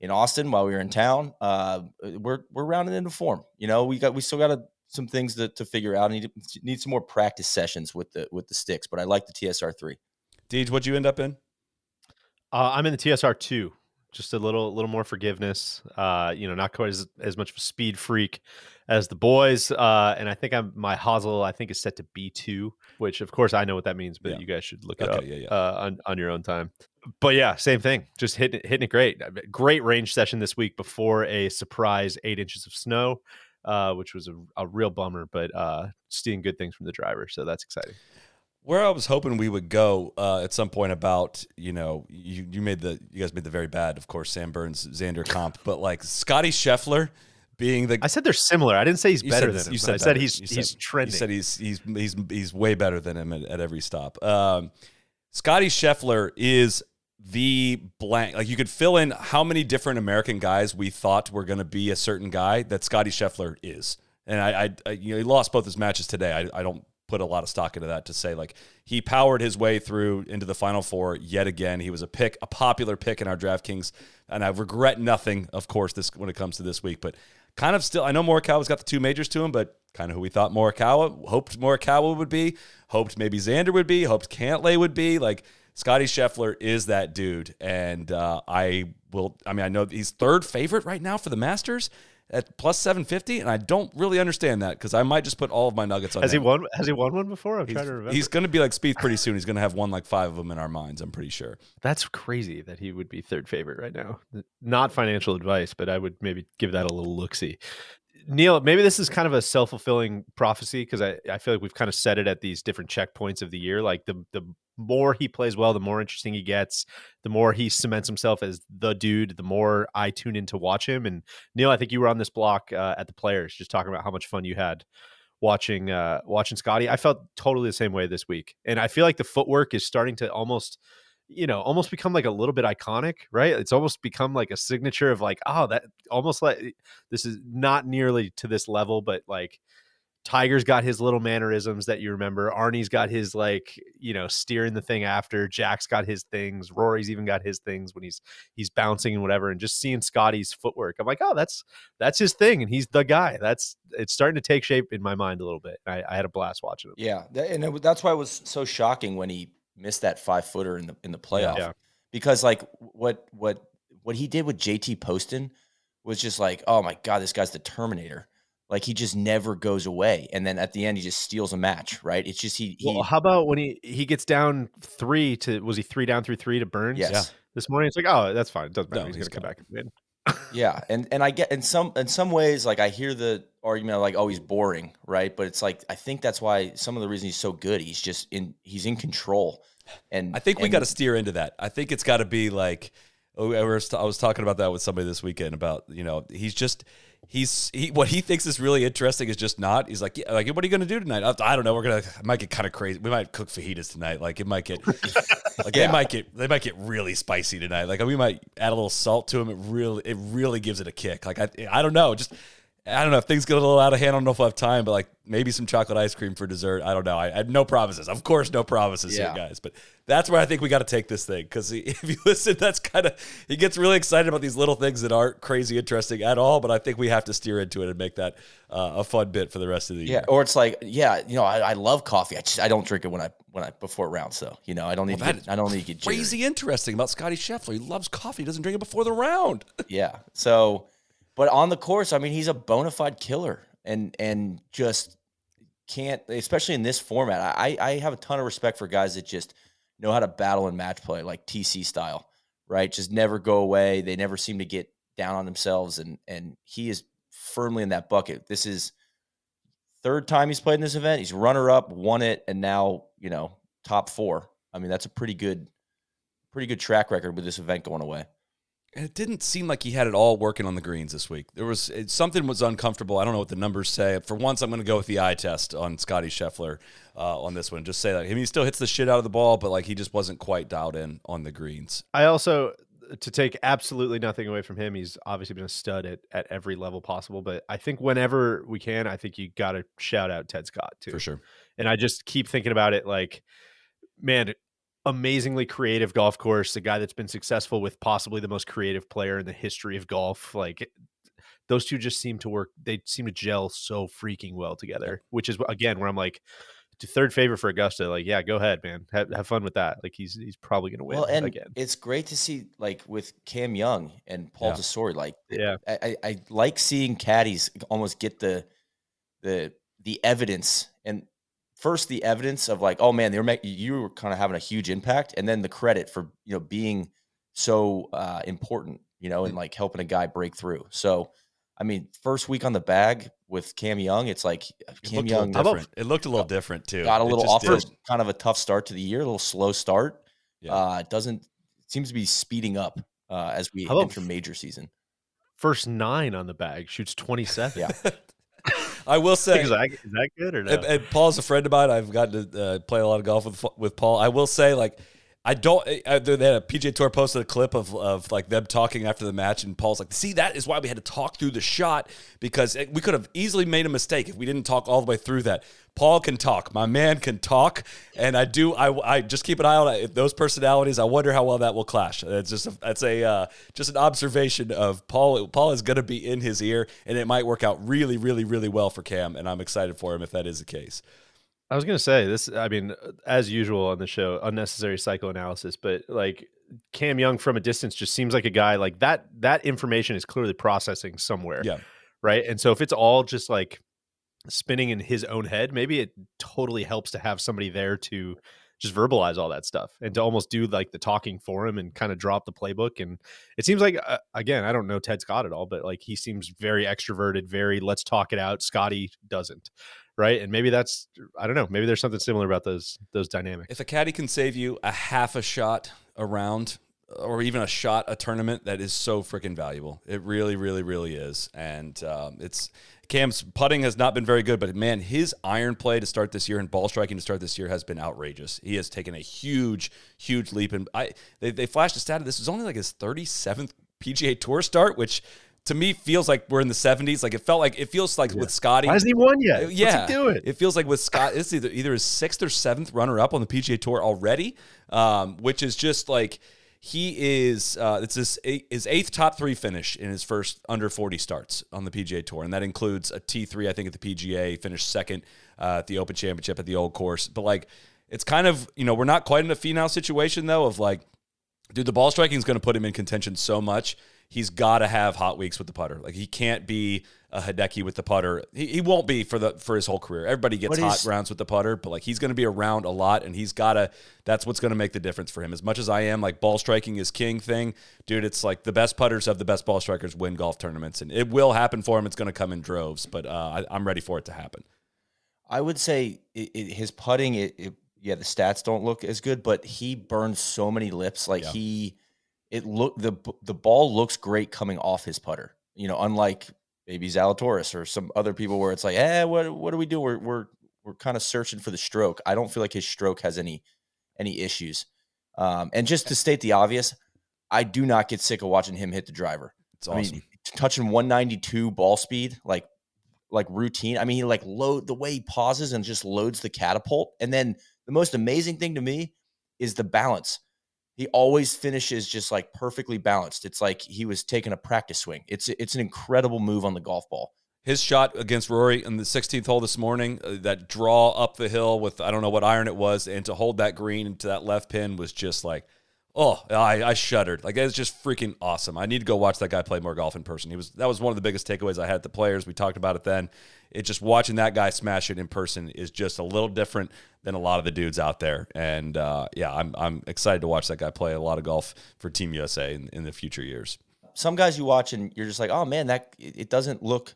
in Austin while we were in town. Uh, we're we're rounding into form. You know, we got we still got to some things to, to figure out. I need need some more practice sessions with the with the sticks, but I like the TSR three. Deej, what'd you end up in? Uh, I'm in the TSR two, just a little little more forgiveness. Uh, you know, not quite as, as much of a speed freak as the boys. Uh, and I think I'm my hosel I think is set to B two, which of course I know what that means, but Yeah. you guys should look it Okay, up yeah, yeah. Uh, on on your own time. But yeah, same thing. Just hitting it, hitting it great. Great range session this week before a surprise eight inches of snow. Uh, which was a, a real bummer, but uh, seeing good things from the driver, so that's exciting. Where I was hoping we would go uh, at some point about, you know, you, you made the, you guys made the very bad, of course, Sam Burns, Xander comp, but like Scottie Scheffler being the I said they're similar. I didn't say he's better said- than him. you I said said he's You he's said- trending. You said he's he's he's he's way better than him at, at every stop. Um, Scottie Scheffler is the blank. Like you could fill in how many different American guys we thought were going to be a certain guy that Scottie Scheffler is. And I, I, I, you know, he lost both his matches today. I, I don't put a lot of stock into that to say like he powered his way through into the final four yet again. He was a pick, a popular pick in our DraftKings, and I regret nothing, of course, this when it comes to this week. But kind of still, I know Morikawa's got the two majors to him, but kind of who we thought Morikawa hoped Morikawa would be, hoped maybe Xander would be, hoped Cantlay would be. Like Scottie Scheffler is that dude, and uh, I will. I mean, I know he's third favorite right now for the Masters at plus seven fifty, and I don't really understand that because I might just put all of my nuggets on. Has he him. won? Has he won one before? I'm He's, trying to remember. he's going to be like Spieth pretty soon. He's going to have won like five of them in our minds. I'm pretty sure. That's crazy that he would be third favorite right now. Not financial advice, but I would maybe give that a little look see. Neil, maybe this is kind of a self fulfilling prophecy because I, I feel like we've kind of said it at these different checkpoints of the year. Like the the more he plays well, the more interesting he gets, the more he cements himself as the dude, the more I tune in to watch him. And Neil, I think you were on this block uh, at the players just talking about how much fun you had watching uh watching Scottie. I felt totally the same way this week. And I feel like the footwork is starting to almost you know, almost become like a little bit iconic, right? It's almost become like a signature of like, oh, that almost like eh, this is not nearly to this level, but like Tiger's got his little mannerisms that you remember. Arnie's got his like, you know, steering the thing after. Jack's got his things. Rory's even got his things when he's he's bouncing and whatever. And just seeing Scottie's footwork, I'm like, oh, that's that's his thing, and he's the guy. That's it's starting to take shape in my mind a little bit. I, I had a blast watching it. Yeah, and it, that's why it was so shocking when he missed that five footer in the in the playoff. Yeah. Because like what what what he did with JT Poston was just like, oh my god, this guy's the Terminator. Like he just never goes away, and then at the end he just steals a match. Right? It's just he. he Well, how about when he he gets down three to was he three down through three to Burns? yes. This morning it's like, oh, that's fine. It doesn't matter. No, he's, he's gonna come back and win. Yeah, and and I get in some in some ways like I hear the argument like oh he's boring, right? But it's like I think that's why some of the reason he's so good. He's just in he's in control, and I think we got to steer into that. I think it's got to be like oh, I was, I was talking about that with somebody this weekend about you know he's just he's he what he thinks is really interesting is just not. He's like yeah, like what are you going to do tonight? I, I don't know. We're gonna it might get kind of crazy. We might cook fajitas tonight. Like it might get like they might get they might get really spicy tonight. Like we might add a little salt to them. It really it really gives it a kick. Like I I don't know just. I don't know if things get a little out of hand. I don't know if I have time, but like maybe some chocolate ice cream for dessert. I don't know. I, I had no promises. Of course, no promises Yeah. here, guys. But that's where I think we got to take this thing because if you listen, that's kind of he gets really excited about these little things that aren't crazy interesting at all. But I think we have to steer into it and make that uh, a fun bit for the rest of the Yeah, year. or it's like, yeah, you know, I, I love coffee. I just I don't drink it when I when I before rounds. So you know, I don't need Well, to get, I don't need to get jittery. Crazy interesting about Scottie Scheffler. He loves coffee. He doesn't drink it before the round. Yeah. So, but on the course, I mean, he's a bona fide killer, and and just can't, especially in this format. I I have a ton of respect for guys that just know how to battle and match play like TC style, right? Just never go away. They never seem to get down on themselves, and and he is firmly in that bucket. This is third time he's played in this event. He's runner up, won it, and now you know top four. I mean, that's a pretty good, pretty good track record with this event going away. And it didn't seem like he had it all working on the greens this week. There was it, something was uncomfortable. I don't know what the numbers say. For once, I'm going to go with the eye test on Scottie Scheffler uh, on this one. Just say that. I mean, he still hits the shit out of the ball, but like he just wasn't quite dialed in on the greens. I also to take absolutely nothing away from him. He's obviously been a stud at, at every level possible. But I think whenever we can, I think you got to shout out Ted Scott too. For sure. And I just keep thinking about it like, man, amazingly creative golf course, a guy that's been successful with possibly the most creative player in the history of golf. Like eh, those two just seem to work. They seem to gel so freaking well together, which is again where I'm like, third favorite for Augusta. Like, yeah, go ahead, man. Have, have fun with that. Like he's he's probably gonna win Well, and again. it's great to see like with Cam Young and Paul Yeah. Tesori. Like, eh, Yeah. I, I, I like seeing caddies almost get the the the evidence and first the evidence of like, oh man, they were making you were kind of having a huge impact, and then the credit for you know being so uh, important, you know, and like helping a guy break through. So, I mean, first week on the bag with Cam Young, it's like It Cam a Young different. It looked a little different too. got a little off kind of a tough start to the year, a little slow start. Yeah. Uh, it doesn't seems to be speeding up uh, as we about enter major season. First nine on the bag, shoots 27. Yeah. I will say, is, that, is that good or no? And, and Paul's a friend of mine. I've gotten to uh, play a lot of golf with with Paul. I will say, like, I don't. Uh, they had a PGA Tour posted a clip of of like them talking after the match, and Paul's like, "See, that is why we had to talk through the shot because it, we could have easily made a mistake if we didn't talk all the way through that." Paul can talk. My man can talk, and I do. I, I just keep an eye on those personalities. I wonder how well that will clash. It's just a, that's a uh, just an observation of Paul. Paul is going to be in his ear, and it might work out really, really, really well for Cam, and I'm excited for him if that is the case. I was gonna say this. I mean, as usual on the show, unnecessary psychoanalysis, but like Cam Young from a distance just seems like a guy like that. That information is clearly processing somewhere. Yeah. Right. And so if it's all just like spinning in his own head, maybe it totally helps to have somebody there to just verbalize all that stuff and to almost do like the talking for him and kind of drop the playbook. And it seems like, uh, again, I don't know Ted Scott at all, but like he seems very extroverted, very let's talk it out. Scottie doesn't. Right. And maybe that's, I don't know, maybe there's something similar about those, those dynamics. If a caddy can save you a half a shot around or even a shot a tournament, that is so freaking valuable. It really, really, really is. And um, it's Cam's putting has not been very good, but man, his iron play to start this year and ball striking to start this year has been outrageous. He has taken a huge, huge leap. And I they, they flashed a stat of this was only like his 37th PGA Tour start, which to me feels like we're in the 70s. Like it felt like it feels like with Scottie. Why hasn't he won yet? Yeah, What's he doing? It feels like with Scott, it's either either his sixth or seventh runner up on the PGA Tour already, um, which is just like he is. Uh, it's his his eighth top three finish in his first under forty starts on the PGA Tour, and that includes a T three, I think, at the PGA. Finished second uh, at the Open Championship at the Old Course, but like it's kind of you know we're not quite in a final situation though of like dude, the ball striking is going to put him in contention so much. He's got to have hot weeks with the putter. Like he can't be a Hideki with the putter. He, he won't be for the for his whole career. Everybody gets hot rounds with the putter, but like he's going to be around a lot, and he's got to. That's what's going to make the difference for him. As much as I am like ball striking is king thing, dude. It's like the best putters of the best ball strikers win golf tournaments, and it will happen for him. It's going to come in droves, but uh, I, I'm ready for it to happen. I would say it, it, his putting, it, it, yeah, the stats don't look as good, but he burns so many lips. Like Yeah. he, it look the the ball looks great coming off his putter. You know, unlike maybe Zalatoris or some other people where it's like, eh, what what do we do? We're we're we're kind of searching for the stroke. I don't feel like his stroke has any any issues. Um, and just to state the obvious, I do not get sick of watching him hit the driver. It's I awesome. mean, touching 192 ball speed, like like routine. I mean, he like load the way he pauses and just loads the catapult. And then the most amazing thing to me is the balance. He always finishes just like perfectly balanced. It's like he was taking a practice swing. It's it's an incredible move on the golf ball. His shot against Rory in the 16th hole this morning, uh, that draw up the hill with I don't know what iron it was, and to hold that green into that left pin was just like, Oh, I, I shuddered. Like it's just freaking awesome. I need to go watch that guy play more golf in person. He was that was one of the biggest takeaways I had at the players. We talked about it then. It just watching that guy smash it in person is just a little different than a lot of the dudes out there. And uh, yeah, I'm I'm excited to watch that guy play a lot of golf for Team USA in, in the future years. Some guys you watch and you're just like, oh man, that it it doesn't look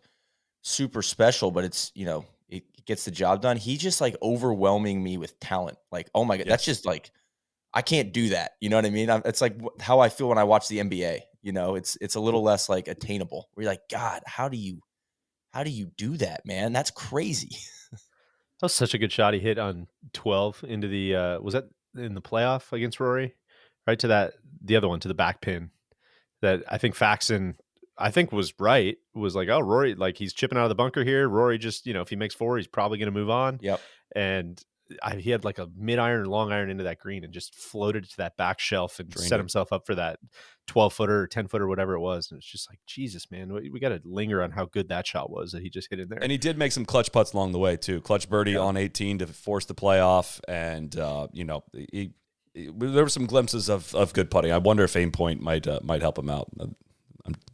super special, but it's you know it gets the job done. He's just like overwhelming me with talent. Like, oh my god, that's just like I can't do that. You know what I mean? I'm, it's like how I feel when I watch the NBA. You know, it's it's a little less like attainable. You're like, God, how do you how do you do that, man? That's crazy. That was such a good shot he hit on 12 into the uh was that in the playoff against Rory? Right to that the other one to the back pin that I think Faxon I think was right was like oh Rory like he's chipping out of the bunker here Rory just you know if he makes four he's probably going to move on Yep. and I, he had like a mid iron and long iron into that green and just floated it to that back shelf and Drained set it. himself up for that 12 footer or 10 footer whatever it was and it's just like Jesus man we, we got to linger on how good that shot was that he just hit in there And he did make some clutch putts along the way too. Clutch birdie on 18 to force the playoff, and uh, you know he, he- there were some glimpses of, of good putting. I wonder if aim point might uh, might help him out. I'm,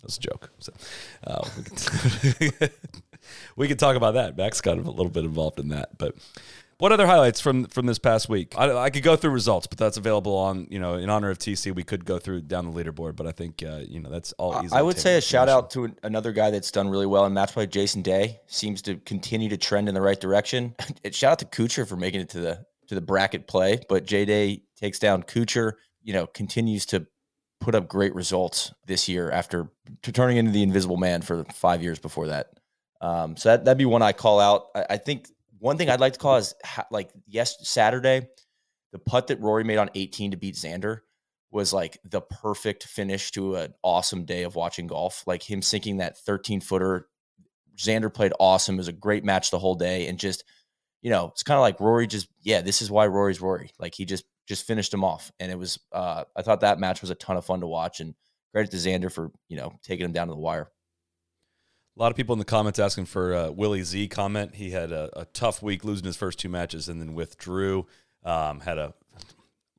that's a joke. So, uh, we, could, we could talk about that. Max got a little bit involved in that, but. What other highlights from from this past week? I, I could go through results, but that's available on you know in honor of TC. We could go through down the leaderboard, but I think uh, you know that's all. I- easily I would say a shout out to an- another guy that's done really well in match play. Jason Day seems to continue to trend in the right direction. shout out to Kuchar for making it to the to the bracket play, but J Day takes down Kuchar. You know, continues to put up great results this year after turning into the Invisible Man for five years before that. Um, so that that'd be one I call out. I, I think one thing I'd like to call is like yes Saturday, the putt that Rory made on 18 to beat Xander was like the perfect finish to an awesome day of watching golf. Like him sinking that 13 footer. Xander played awesome. It was a great match the whole day. And just, you know, it's kind of like Rory just, yeah, this is why Rory's Rory. Like he just, just finished him off. And it was, uh, I thought that match was a ton of fun to watch. And credit to Xander for, you know, taking him down to the wire. A lot of people in the comments asking for uh, Willie Z comment. He had a, a tough week losing his first two matches and then withdrew. Um, had a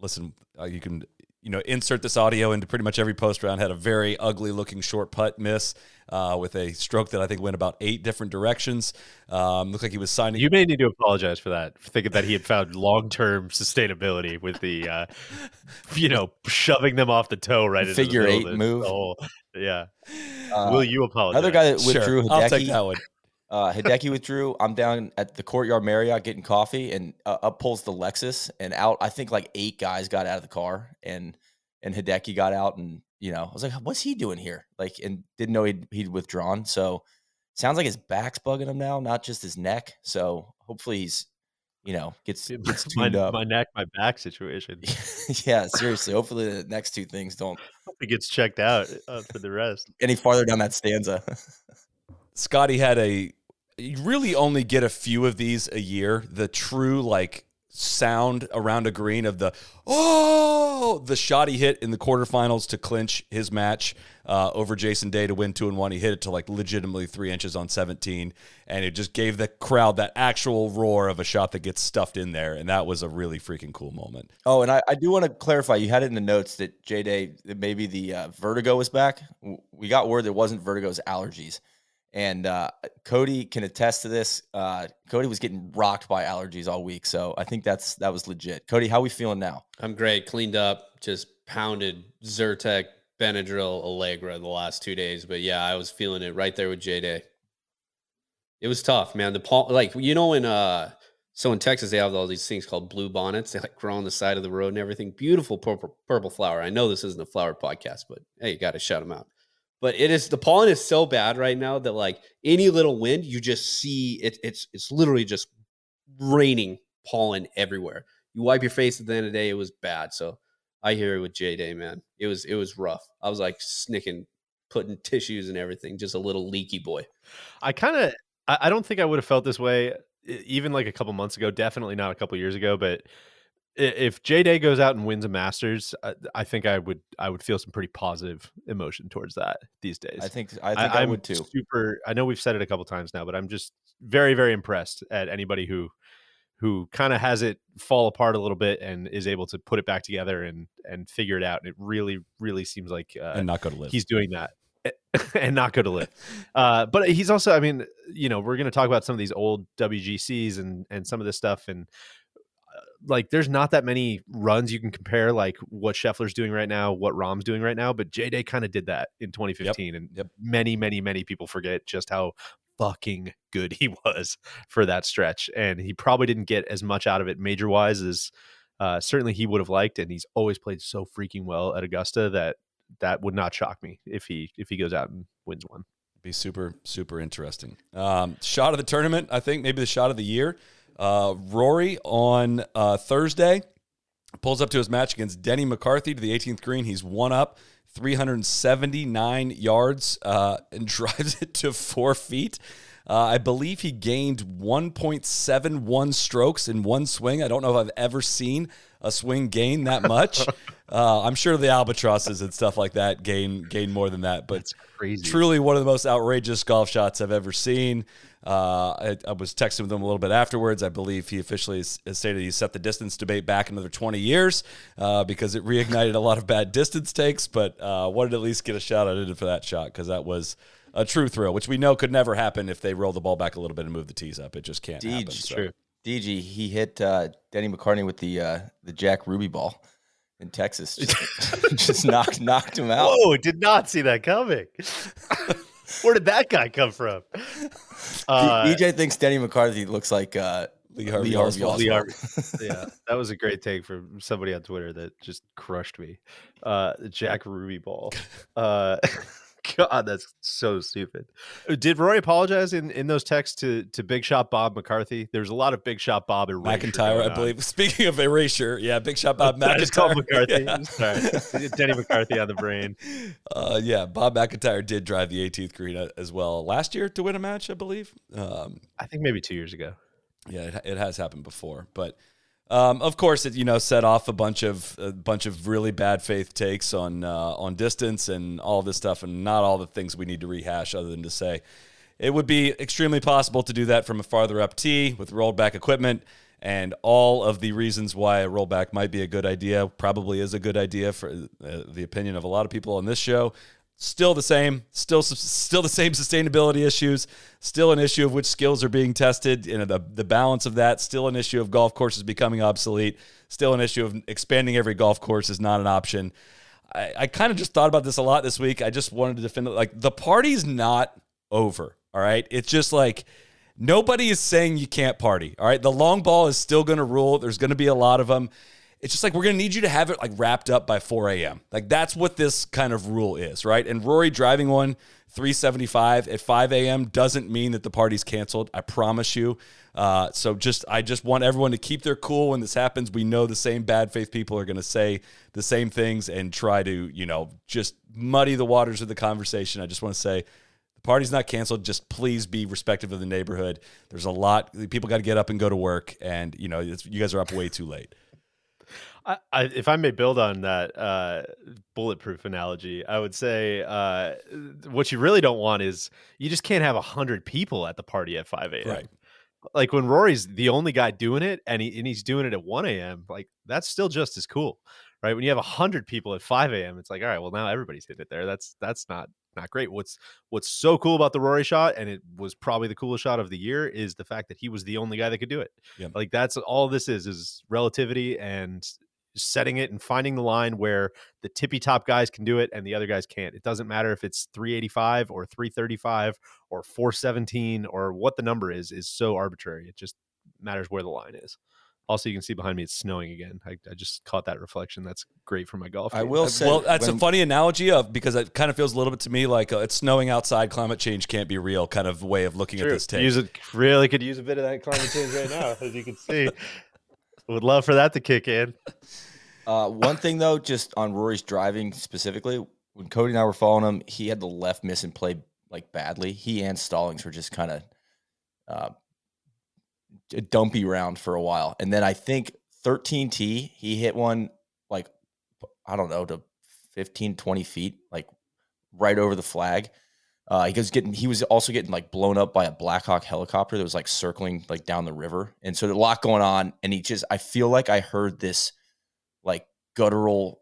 listen. Uh, you can you know insert this audio into pretty much every post round. Had a very ugly looking short putt miss uh, with a stroke that I think went about eight different directions. Um, looked like he was signing. You may need to apologize for that, for thinking that he had found long term sustainability with the, uh, you know, shoving them off the toe right into the Figure eight of the move. Hole. Yeah. Uh, Will you apologize? Another guy that Sure, withdrew, I'll take that one. Uh, Hideki withdrew. I'm down at the Courtyard Marriott getting coffee, and uh, up pulls the Lexus, and out. I think like eight guys got out of the car, and and Hideki got out, and you know, I was like, what's he doing here? Like, and didn't know he'd he'd withdrawn. So sounds like his back's bugging him now, not just his neck. So hopefully he's, you know, gets gets my, tuned up. my neck, my back situation. yeah, seriously. Hopefully the next two things don't He gets checked out uh, for the rest. any farther down that stanza. Scottie had a you really only get a few of these a year. The true like sound around a green of the oh the shot he hit in the quarterfinals to clinch his match uh, over Jason Day to win two and one. He hit it to like legitimately three inches on 17, and it just gave the crowd that actual roar of a shot that gets stuffed in there, and that was a really freaking cool moment. Oh, and I, I do want to clarify. You had it in the notes that J Day maybe the uh, vertigo was back. We got word that it wasn't vertigo, it allergies. And uh, Cody can attest to this. Uh, Cody was getting rocked by allergies all week, so I think that's that was legit. Cody, how we feeling now? I'm great. Cleaned up, just pounded Zyrtec, Benadryl, Allegra the last two days. But yeah, I was feeling it right there with J Day. It was tough, man. The paul, like you know, in uh, so in Texas they have all these things called blue bonnets. They like grow on the side of the road and everything. Beautiful purple purple flower. I know this isn't a flower podcast, but hey, you got to shout them out. But it is the pollen is so bad right now that like any little wind, you just see it. It's it's literally just raining pollen everywhere. You wipe your face at the end of the day, it was bad. So I hear it with J Day, man. It was it was rough. I was like snicking, putting tissues and everything, just a little leaky boy. I kind of, I, don't think I would have felt this way even like a couple months ago. Definitely not a couple years ago. But if J Day goes out and wins a Masters, I, I think I would, I would feel some pretty positive emotion towards that these days. I think I think I, I'm would too. Super. I know we've said it a couple times now, but I'm just very, very impressed at anybody who who kind of has it fall apart a little bit and is able to put it back together and and figure it out. And it really, really seems like uh, and not go to LIV. he's doing that and not go to LIV. Uh, but he's also, I mean, you know, we're going to talk about some of these old WGCs and and some of this stuff, and like, there's not that many runs you can compare, like what Scheffler's doing right now, what Rahm's doing right now. But J Day kind of did that in 2015, and Yep. many, many, many people forget just how fucking good he was for that stretch, and he probably didn't get as much out of it major wise as. Uh, certainly he would have liked, and he's always played so freaking well at Augusta that that would not shock me if he if he goes out and wins one. be super super interesting. Um, shot of the tournament, I think maybe the shot of the year. Uh, Rory on uh, Thursday pulls up to his match against Denny McCarthy to the 18th green. He's one up, 379 yards, uh, and drives it to four feet. Uh, I believe he gained 1.71 strokes in one swing. I don't know if I've ever seen a swing gain that much. uh, I'm sure the albatrosses and stuff like that gain gain more than that, but Crazy. truly one of the most outrageous golf shots I've ever seen. Uh, I, I was texting with him a little bit afterwards. I believe he officially has, has stated he set the distance debate back another 20 years uh, because it reignited a lot of bad distance takes, but uh, wanted to at least get a shout out into for that shot because that was a true thrill, which we know could never happen if they roll the ball back a little bit and move the tees up. It just can't happen. So- True. DJ, he hit uh, Denny McCarthy with the uh, the Jack Ruby ball in Texas. Just, just knocked knocked him out. Whoa! Did not see that coming. Where did that guy come from? Uh, DJ thinks Denny McCarthy looks like uh, Lee Harvey Lee Harvey Oswald. Lee Harvey. yeah, that was a great take from somebody on Twitter that just crushed me. Uh, Jack Ruby ball. Uh, God, that's so stupid. Uh, Did Roy apologize in, in those texts to to Big Shot Bob McCarthy? There's a lot of Big Shot Bob erasure McIntyre, I believe. Speaking of erasure, yeah, big shot Bob I just called McIntyre. McCarthy. Yeah. Sorry, Denny McCarthy on the brain. Uh, yeah, Bob McIntyre did drive the 18th green uh, as well last year to win a match, I believe. Um, I think maybe two years ago. yeah, it, it has happened before, but um, of course, it you know set off a bunch of a bunch of really bad faith takes on uh, on distance and all this stuff, and not all the things we need to rehash, other than to say it would be extremely possible to do that from a farther up tee with rolled back equipment. And all of the reasons why a rollback might be a good idea probably is a good idea for uh, the opinion of a lot of people on this show. Still the same, still still the same sustainability issues, still an issue of which skills are being tested, and the the balance of that, still an issue of golf courses becoming obsolete, still an issue of expanding every golf course is not an option. I, I kind of just thought about this a lot this week. I just wanted to defend it. Like the party's not over. All right. It's just like nobody is saying you can't party. All right. The long ball is still going to rule. There's going to be a lot of them. It's just like we're going to need you to have it like wrapped up by 4 a.m. Like that's what this kind of rule is. Right. And Rory driving one 375 at 5 a.m. doesn't mean that the party's canceled. I promise you. Uh, so just I just want everyone to keep their cool when this happens. We know the same bad faith people are going to say the same things and try to you know just muddy the waters of the conversation. I just want to say the party's not canceled. Just please be respectful of the neighborhood. There's a lot people got to get up and go to work, and you know you guys are up way too late. I, I, if I may build on that uh, bulletproof analogy, I would say uh, what you really don't want is you just can't have a hundred people at the party at five a.m. Right. Like when Rory's the only guy doing it, and he and he's doing it at one a.m. Like that's still just as cool, right? When you have a hundred people at five a.m., it's like all right, well now everybody's hitting it there. That's that's not not great. What's what's so cool about the Rory shot, and it was probably the coolest shot of the year, is the fact that he was the only guy that could do it. Yep. Like that's all this is is relativity and setting it and finding the line where the tippy top guys can do it and the other guys can't. It doesn't matter if it's 385 or 335 or 417 or what the number is is so arbitrary. It just matters where the line is. Also, you can see behind me it's snowing again. I, I just caught that reflection. That's great for my golf. I will say, well, that's when- a funny analogy of because it kind of feels a little bit to me like uh, it's snowing outside. Climate change can't be real. Kind of way of looking at this take. Use it really could use a bit of that climate change right now, as you can see. Would love for that to kick in. Uh, one thing though, just on Rory's driving specifically, when Cody and I were following him, he had the left miss and play like badly. He and Stallings were just kind of uh, a dumpy round for a while, and then I think 13T he hit one like I don't know to 15 20 feet like right over the flag. Uh, he was getting he was also getting like blown up by a Blackhawk helicopter that was like circling like down the river, and so a lot going on. And he just I feel like I heard this like guttural,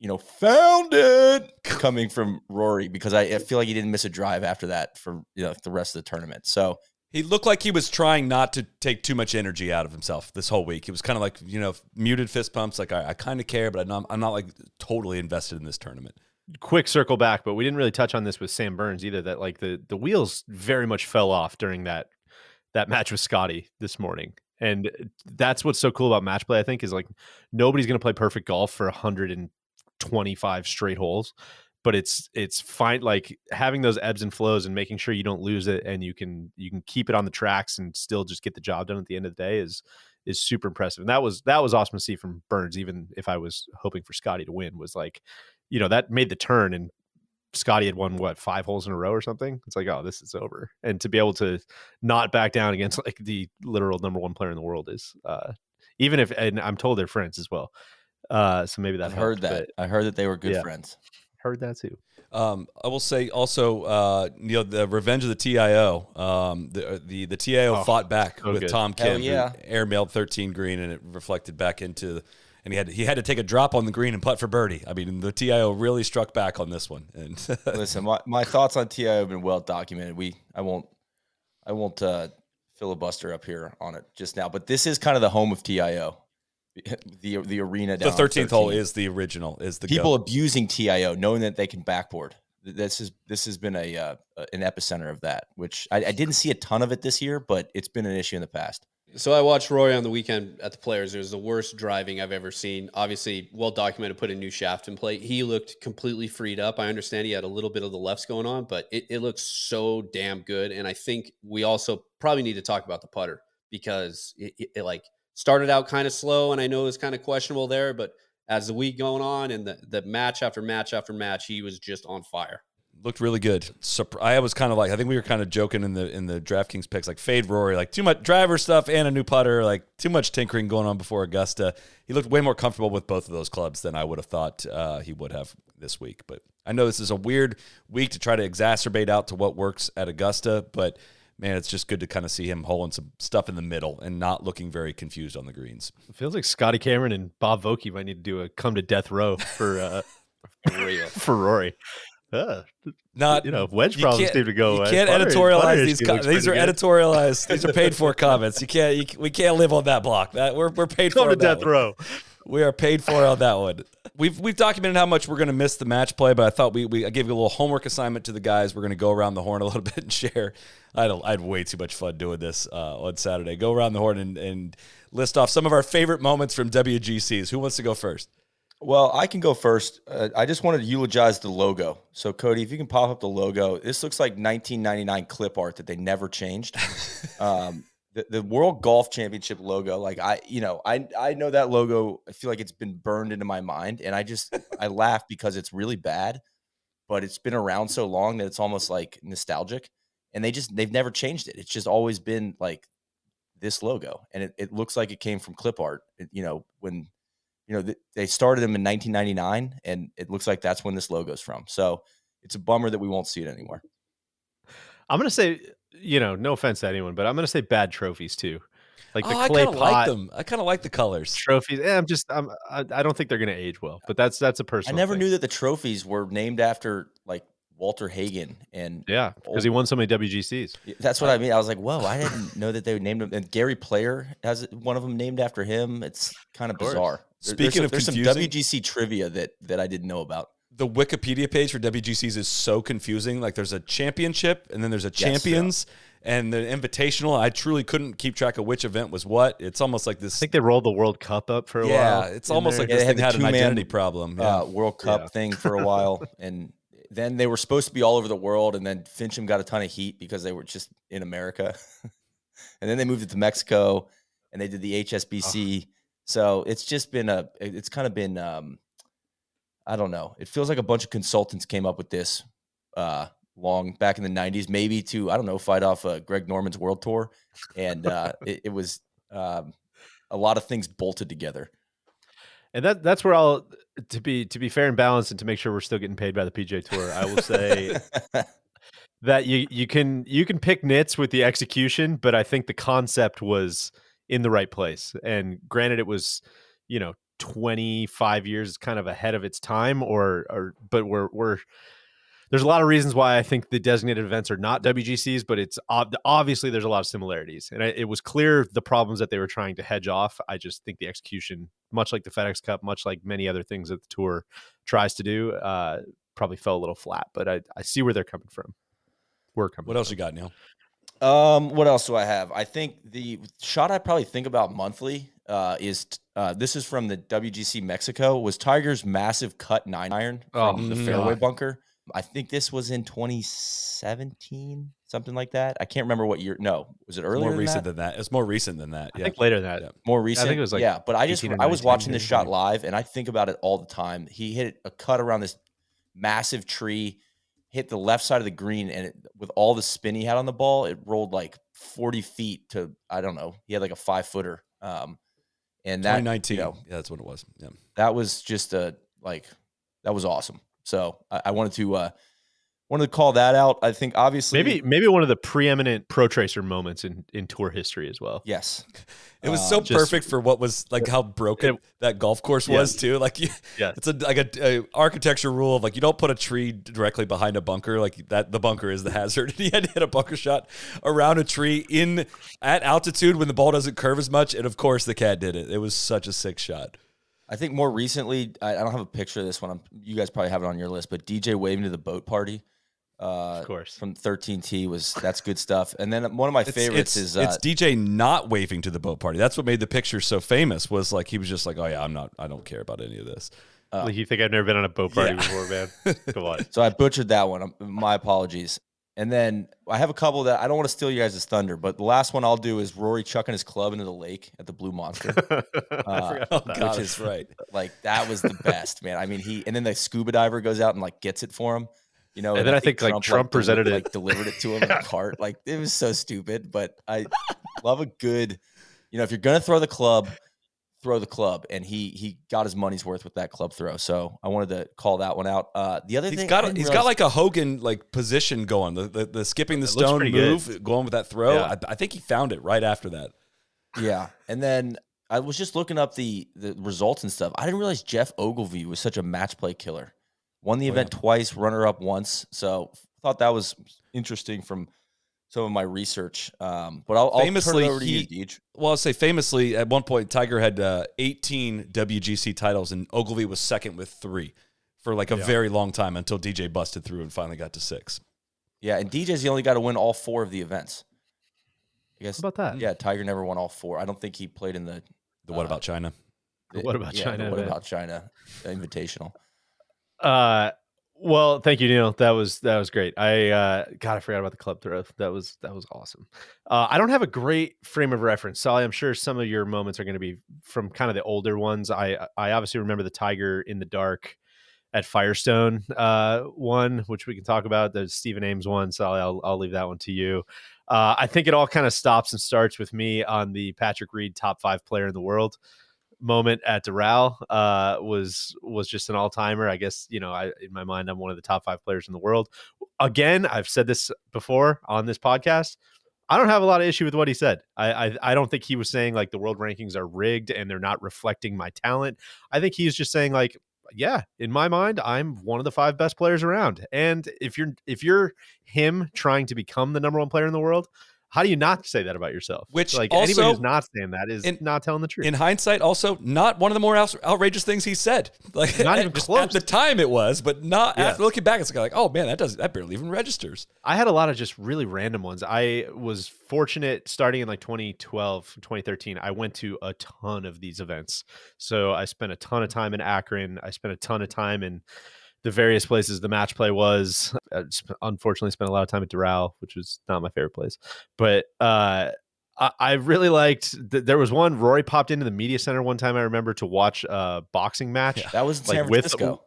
you know, found it coming from Rory because I, I feel like he didn't miss a drive after that for you know the rest of the tournament. So He looked like he was trying not to take too much energy out of himself this whole week. He was kind of like, you know, muted fist pumps. Like, I, I kind of care, but I'm not, I'm not like totally invested in this tournament. Quick circle back, but we didn't really touch on this with Sam Burns either. That like the the wheels very much fell off during that that match with Scottie this morning, and uh, that's what's so cool about match play. I think is like nobody's to play perfect golf for 125 straight holes, but it's it's fine. Like having those ebbs and flows and making sure you don't lose it, and you can you can keep it on the tracks and still just get the job done at the end of the day is is super impressive. And that was that was awesome to see from Burns. Even if I was hoping for Scottie to win, was like you know that made the turn and Scottie had won what five holes in a row or something. It's like, oh, this is over. And to be able to not back down against like the literal number one player in the world is uh even if and I'm told they're friends as well. Uh so maybe that I heard that. but I heard that they were good Yeah. friends. heard that too. Um, I will say also, uh, you know, the Revenge of the TIO. Um, the the the TIO Oh, fought back so with good. Tom Hell Kim, who yeah. airmailed 13 green, and it reflected back into. And he had he had to take a drop on the green and putt for birdie. I mean, the TIO really struck back on this one. And Listen, my, my thoughts on TIO have been well documented. We I won't I won't uh, filibuster up here on it just now, but this is kind of the home of TIO. The the arena the 13th hole is the original. Is the people go. abusing TIO, knowing that they can backboard. This is this has been a uh, an epicenter of that, which I, I didn't see a ton of it this year, but it's been an issue in the past. So I watched Roy on the weekend at the Players. It was the worst driving I've ever seen. Obviously, well documented. Put a new shaft in play. He looked completely freed up. I understand he had a little bit of the lefts going on, but it, it looks so damn good. And I think we also probably need to talk about the putter because it, it, it, like started out kind of slow, and I know it was kind of questionable there. But as the week going on and the, the match after match after match, he was just on fire. Looked really good. I was kind of like I think we were kind of joking in the in the DraftKings picks like fade Rory like too much driver stuff and a new putter like too much tinkering going on before Augusta. He looked way more comfortable with both of those clubs than I would have thought uh, he would have this week. But I know this is a weird week to try to exacerbate out to what works at Augusta, but man, it's just good to kind of see him holding some stuff in the middle and not looking very confused on the greens. It feels like Scotty Cameron and Bob Vokey might need to do a come to death row for uh for Rory. Uh, Not you know, wedge you problems can't- to go You away. can't Putter- editorialize these. these are good. editorialized. These are paid for comments. You can't. You, we can't live on that block. That we're we're paid Come for to on that death one. row. We are paid for on that one. We've we've documented how much we're going to miss the match play, but I thought we, we I gave you a little homework assignment to the guys. We're going to go around the horn a little bit and share. I had, a, I had way too much fun doing this uh, on Saturday. Go around the horn and, and list off some of our favorite moments from WGCs. Who wants to go first? Well, I can go first. Uh, I just wanted to eulogize the logo. So, Cody, if you can pop up the logo, this looks like 1999 clip art that they never changed. um, the, the World Golf Championship logo, like I, you know, I I know that logo. I feel like it's been burned into my mind, and I just I laugh because it's really bad, but it's been around so long that it's almost like nostalgic. And they just they've never changed it. It's just always been like this logo, and it, it looks like it came from clip art. It- you know, when you know, th- they started them in 1999, and it looks like that's when this logo's from. So it's a bummer that we won't see it anymore. I'm gonna say, you know, no offense to anyone, but I'm gonna say bad trophies too. Like the oh, clay kind of pot like them. I kind of like the colors. trophies. eh, I'm just, I'm, I, I don't think they're gonna age well. But that's that's a personal. I never thing. knew that the trophies were named after like Walter Hagen, and Yeah, because he won so many WGCs. that's what I mean. I was like, whoa, I didn't know that they named them. And Gary Player has one of them named after him. It's kind of course. bizarre. There- Speaking there's, of there's some WGC trivia that that I didn't know about. the Wikipedia page for WGCs is so confusing. Like there's a championship and then there's a Yes, yeah. champions and the invitational. I truly couldn't keep track of which event was what. It's almost like this. I think they rolled the World Cup up for a yeah, while. Yeah, it's almost there. like Yeah, this they had thing had an two-man, identity problem. Yeah. uh, World Cup Yeah. thing for a while, and then they were supposed to be all over the world, and then Finchem got a ton of heat because they were just in America, and then they moved it to Mexico, and they did the HSBC. So it's just been a, it's kind of been, um, I don't know. It feels like a bunch of consultants came up with this uh, long back in the '90s, maybe to I don't know, fight off uh, Greg Norman's World Tour, and uh, it, it was um, a lot of things bolted together. and that that's where I'll to be to be fair and balanced and to make sure we're still getting paid by the PGA Tour. I will say that you you can you can pick nits with the execution, but I think the concept was in the right place. And granted, it was you know 25 years kind of ahead of its time, or or but we're we're there's a lot of reasons why I think the designated events are not WGCs, but it's ob- obviously there's a lot of similarities, and I, it was clear the problems that they were trying to hedge off. I just think the execution, much like the FedEx Cup, much like many other things that the tour tries to do, uh, probably fell a little flat. But I, I see where they're coming from. We're coming. What else you got, Neil? Um, what else do I have? I think the shot I probably think about monthly uh, is uh, this is from the WGC Mexico was Tiger's massive cut nine iron Oh, from the God. fairway bunker. I think this was in 2017, something like that. I can't remember what year. No, was it earlier? more than recent that? than that. It's more recent than that. I Yeah. think later than that. Yeah. More recent. I think it was like yeah, but I just 18 I was watching this shot live, and I think about it all the time. He hit a cut around this massive tree, hit the left side of the green, and it, with all the spin he had on the ball, it rolled like 40 feet to I don't know. He had like a five footer. Um, and that 2019. you know, yeah, that's what it was. Yeah. that was just a like that was awesome. So I, I wanted to uh wanted to call that out. I think obviously Maybe maybe one of the preeminent pro tracer moments in in tour history as well. yes. It was Uh, so just- perfect for what was like how broken It- that golf course Yeah. was too. Like, you, Yeah. it's a like a, a architecture rule of like you don't put a tree directly behind a bunker. Like that, the bunker is the hazard. And he had to hit a bunker shot around a tree in at altitude when the ball doesn't curve as much. And of course, the cat did it. It was such a sick shot. I think more recently, I, I don't have a picture of this one. I'm, you guys probably have it on your list, but DJ waving to the boat party, uh, Of course. from 13T was that's good stuff. And then one of my It's, favorites it's, is uh, it's DJ not waving to the boat party. That's what made the picture so famous. Was like he was just like, oh yeah, I'm not. I don't care about any of this. uh, like you think I've never been on a boat party Yeah. before, man? Come on. so I butchered that one. Um, My apologies. And then I have a couple that I don't want to steal you guys' thunder, but the last one I'll do is Rory chucking his club into the lake at the Blue Monster. Uh, Oh Which is- that's right. like that was the best, man. I mean, he and then the scuba diver goes out and like gets it for him. You know, And then I think, like, Trump deli- presented it. like delivered it to him in a cart. Like it was so stupid, but I love a good. You know, if you're gonna throw the club, throw the club, and he he got his money's worth with that club throw. So I wanted to call that one out. Uh, the other He's thing, got didn't he's got like a Hogan like position going. The the, the skipping the stone pretty good. move, going with that throw. Yeah. I, I think he found it right after that. Yeah, and then I was just looking up the the results and stuff. I didn't realize Geoff Ogilvy was such a match play killer. Won the Oh, event twice, runner up once. So thought that was interesting from some of my research. Um, but I'll, I'll Famously, turn it over to he- you, Deej. Well, I'll say famously, at one point, Tiger had uh, 18 WGC titles, and Ogilvy was second with three for like a Yeah. very long time until DJ busted through and finally got to six. Yeah, and DJ's the only guy to win all four of the events. I guess. How about that? Yeah, Tiger never won all four. I don't think he played in the. The what Uh, about China? The What About yeah, China the What event. about China Invitational? Uh, well, thank you, Neil. That was that was great. I uh, God, I forgot about the club throw. That was that was awesome. Uh, I don't have a great frame of reference, Soly. I'm sure some of your moments are going to be from kind of the older ones. I I obviously remember the Tiger in the dark at Firestone uh, one, which we can talk about. The Stephen Ames one, Soly. I'll I'll leave that one to you. Uh, I think it all kind of stops and starts with me on the Patrick Reed top five player in the world moment at Doral uh, was was just an all timer. I guess you know, I in my mind, I'm one of the top five players in the world. Again, I've said this before on this podcast. I don't have a lot of issue with what he said. I, I I don't think he was saying like the world rankings are rigged and they're not reflecting my talent. I think he's just saying like, yeah, in my mind, I'm one of the five best players around. And if you're if you're him trying to become the number one player in the world, how do you not say that about yourself? Which like anybody who's not saying that is in- not telling the truth. In hindsight, also not one of the more outrageous things he said. Like Not even close. At the time, it was, but not Yeah. after looking back. It's like, oh man, that doesn't that barely even registers. I had a lot of just really random ones. I was fortunate starting in like 2012, 2013. I went to a ton of these events. So I spent a ton of time in Akron. I spent a ton of time in the various places the match play was. I sp- unfortunately spent a lot of time at Doral, which was not my favorite place. But uh, I, I really liked. Th- there was one. Rory popped into the media center one time. I remember to watch a boxing match That was in Like, San with- Francisco.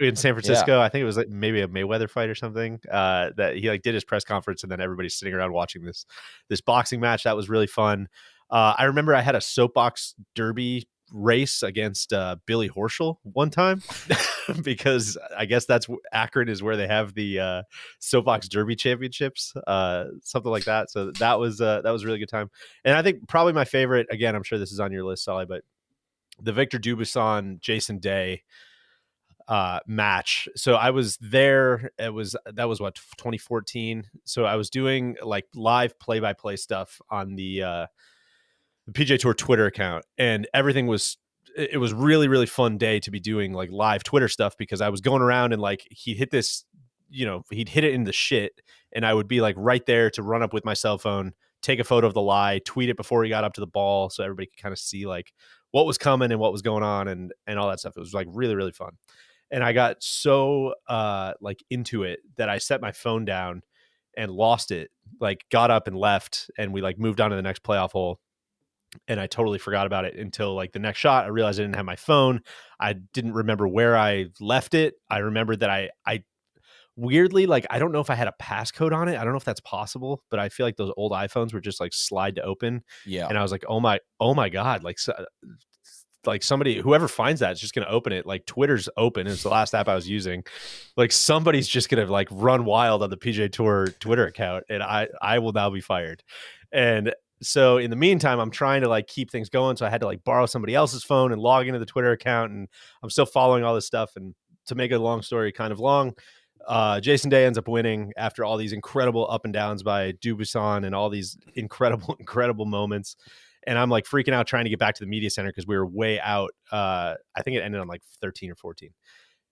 in San Francisco. I think it was like maybe a Mayweather fight or something. Uh, that he like did his press conference, and then everybody's sitting around watching this this boxing match. That was really fun. Uh, I remember I had a soapbox derby race against uh, Billy Horschel one time because I guess that's Akron is where they have the uh, Soapbox Derby Championships, uh, something like that. So that was uh, that was a really good time. And I think probably my favorite. Again, I'm sure this is on your list, Soly, but the Victor Dubuisson Jason Day uh match so i was there it was that was what 2014 so i was doing like live play-by-play stuff on the uh the PGA Tour twitter account and everything was it was really really fun day to be doing like live twitter stuff because i was going around and like he hit this you know he'd hit it in the shit and i would be like right there to run up with my cell phone take a photo of the lie tweet it before he got up to the ball so everybody could kind of see like what was coming and what was going on and and all that stuff it was like really really fun and I got so uh like into it that I set my phone down and lost it. Like got up and left, and we like moved on to the next playoff hole. And I totally forgot about it until like the next shot. I realized I didn't have my phone. I didn't remember where I left it. I remembered that I I weirdly like I don't know if I had a passcode on it. I don't know if that's possible, but I feel like those old iPhones were just like slide to open. Yeah. And I was like, oh my, oh my god, like so, like somebody whoever finds that is just going to open it like twitter's open it's the last app i was using like somebody's just going to like run wild on the PGA Tour twitter account and i i will now be fired and so in the meantime i'm trying to like keep things going so i had to like borrow somebody else's phone and log into the twitter account and i'm still following all this stuff and to make a long story kind of long uh, Jason Day ends up winning after all these incredible up and downs by Dubuisson and all these incredible, incredible moments and I'm like freaking out trying to get back to the media center because we were way out. Uh, I think it ended on like 13 or 14.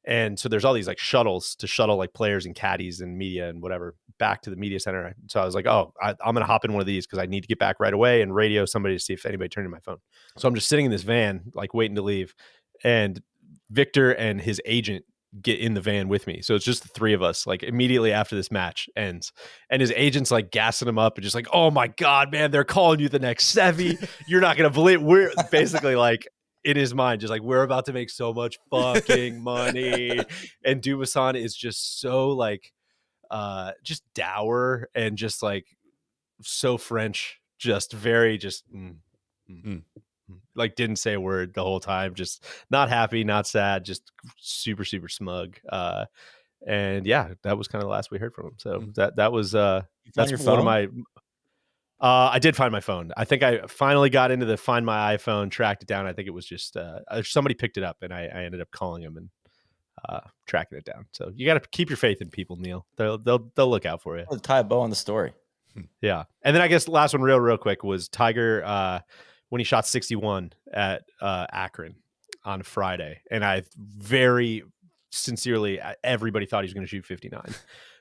And so there's all these like shuttles to shuttle like players and caddies and media and whatever back to the media center. So I was like, oh, I, am gonna hop in one of these because I need to get back right away and radio somebody to see if anybody turned in my phone. So I'm just sitting in this van, like waiting to leave, and Victor and his agent get in the van with me. So it's just the three of us, like immediately after this match ends. And his agent's like gassing him up and just like, oh my God, man, they're calling you the next Seve. You're not gonna believe we're basically like in his mind, just like we're about to make so much fucking money. and Dubuisson is just so like uh just dour and just like so French, just very just mm, mm. Mm like didn't say a word the whole time just not happy not sad just super super smug uh and yeah that was kind of the last we heard from him so mm. that that was uh that's one of my uh i did find my phone. I think i finally got into the find my iphone tracked it down. I think it was just uh, uh somebody picked it up and i, I ended up calling him and uh tracking it down. So you got to keep your faith in people neil. They'll they'll they'll look out for you. Tie a bow on the story. Yeah. And then i guess last one real real quick was tiger uh when he shot 61 at uh, Akron on Friday, and I very sincerely everybody thought he was going to shoot 59.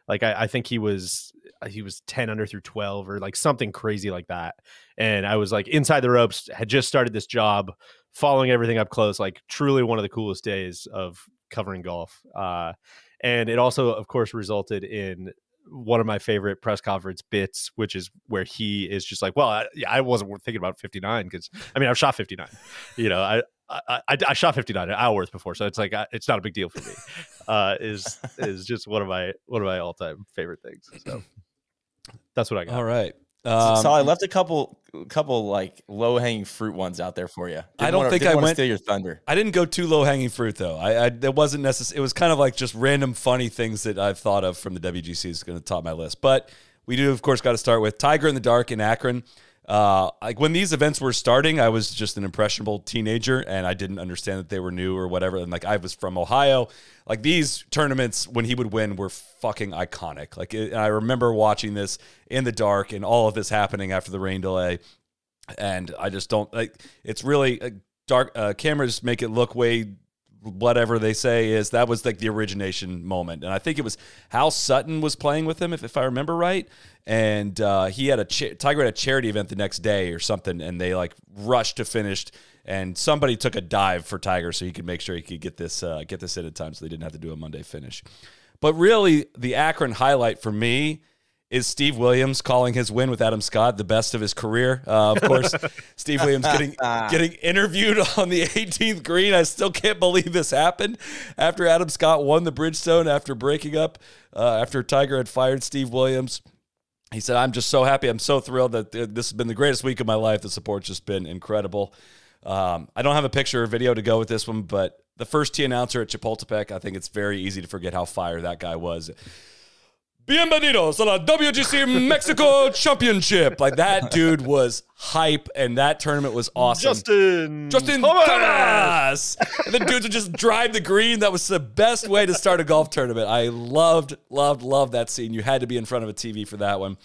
Like I, I, think he was uh, he was 10 under through 12 or like something crazy like that. And I was like inside the ropes, had just started this job, following everything up close. Like truly one of the coolest days of covering golf. Uh, and it also, of course, resulted in one of my favorite press conference bits, which is where he is just like, "Well, I, I wasn't thinking about 59 because I mean I've shot 59, you know, I, I I, I shot 59 at Isleworth before, so it's like I, it's not a big deal for me." Uh, is is just one of my one of my all time favorite things. So that's what I got. All right. Um, so I left a couple, couple like low hanging fruit ones out there for you. Didn't I don't wanna, think I went steal your thunder. I didn't go too low hanging fruit though. I, I that wasn't necessary. It was kind of like just random funny things that I've thought of from the WGC is going to top my list. But we do of course got to start with Tiger in the Dark in Akron. Uh, like when these events were starting, I was just an impressionable teenager and I didn't understand that they were new or whatever. And like I was from Ohio, like these tournaments when he would win were fucking iconic. Like it, I remember watching this in the dark and all of this happening after the rain delay, and I just don't like. It's really uh, dark. Uh, cameras make it look way whatever they say is that was like the origination moment. And i think it was hal sutton was playing with him if, if i remember right. And uh, he had a cha- tiger had a charity event the next day or something and they like rushed to finish and somebody took a dive for tiger so he could make sure he could get this uh, get this in in time so they didn't have to do a monday finish. But really the akron highlight for me is Steve Williams calling his win with Adam Scott the best of his career. Uh, of course, Steve Williams getting getting interviewed on the 18th green. I still can't believe this happened after Adam Scott won the Bridgestone after breaking up uh, after Tiger had fired Steve Williams. He said, "I'm just so happy. I'm so thrilled that this has been the greatest week of my life. The support's just been incredible." Um, I don't have a picture or video to go with this one, but the first T announcer at Chapultepec, I think it's very easy to forget how fire that guy was. Bienvenidos a la WGC Mexico Championship. Like that dude was hype, and that tournament was awesome. Justin. Justin Thomas. and the dudes would just drive the green. That was the best way to start a golf tournament. I loved, loved, loved that scene. You had to be in front of a TV for that one.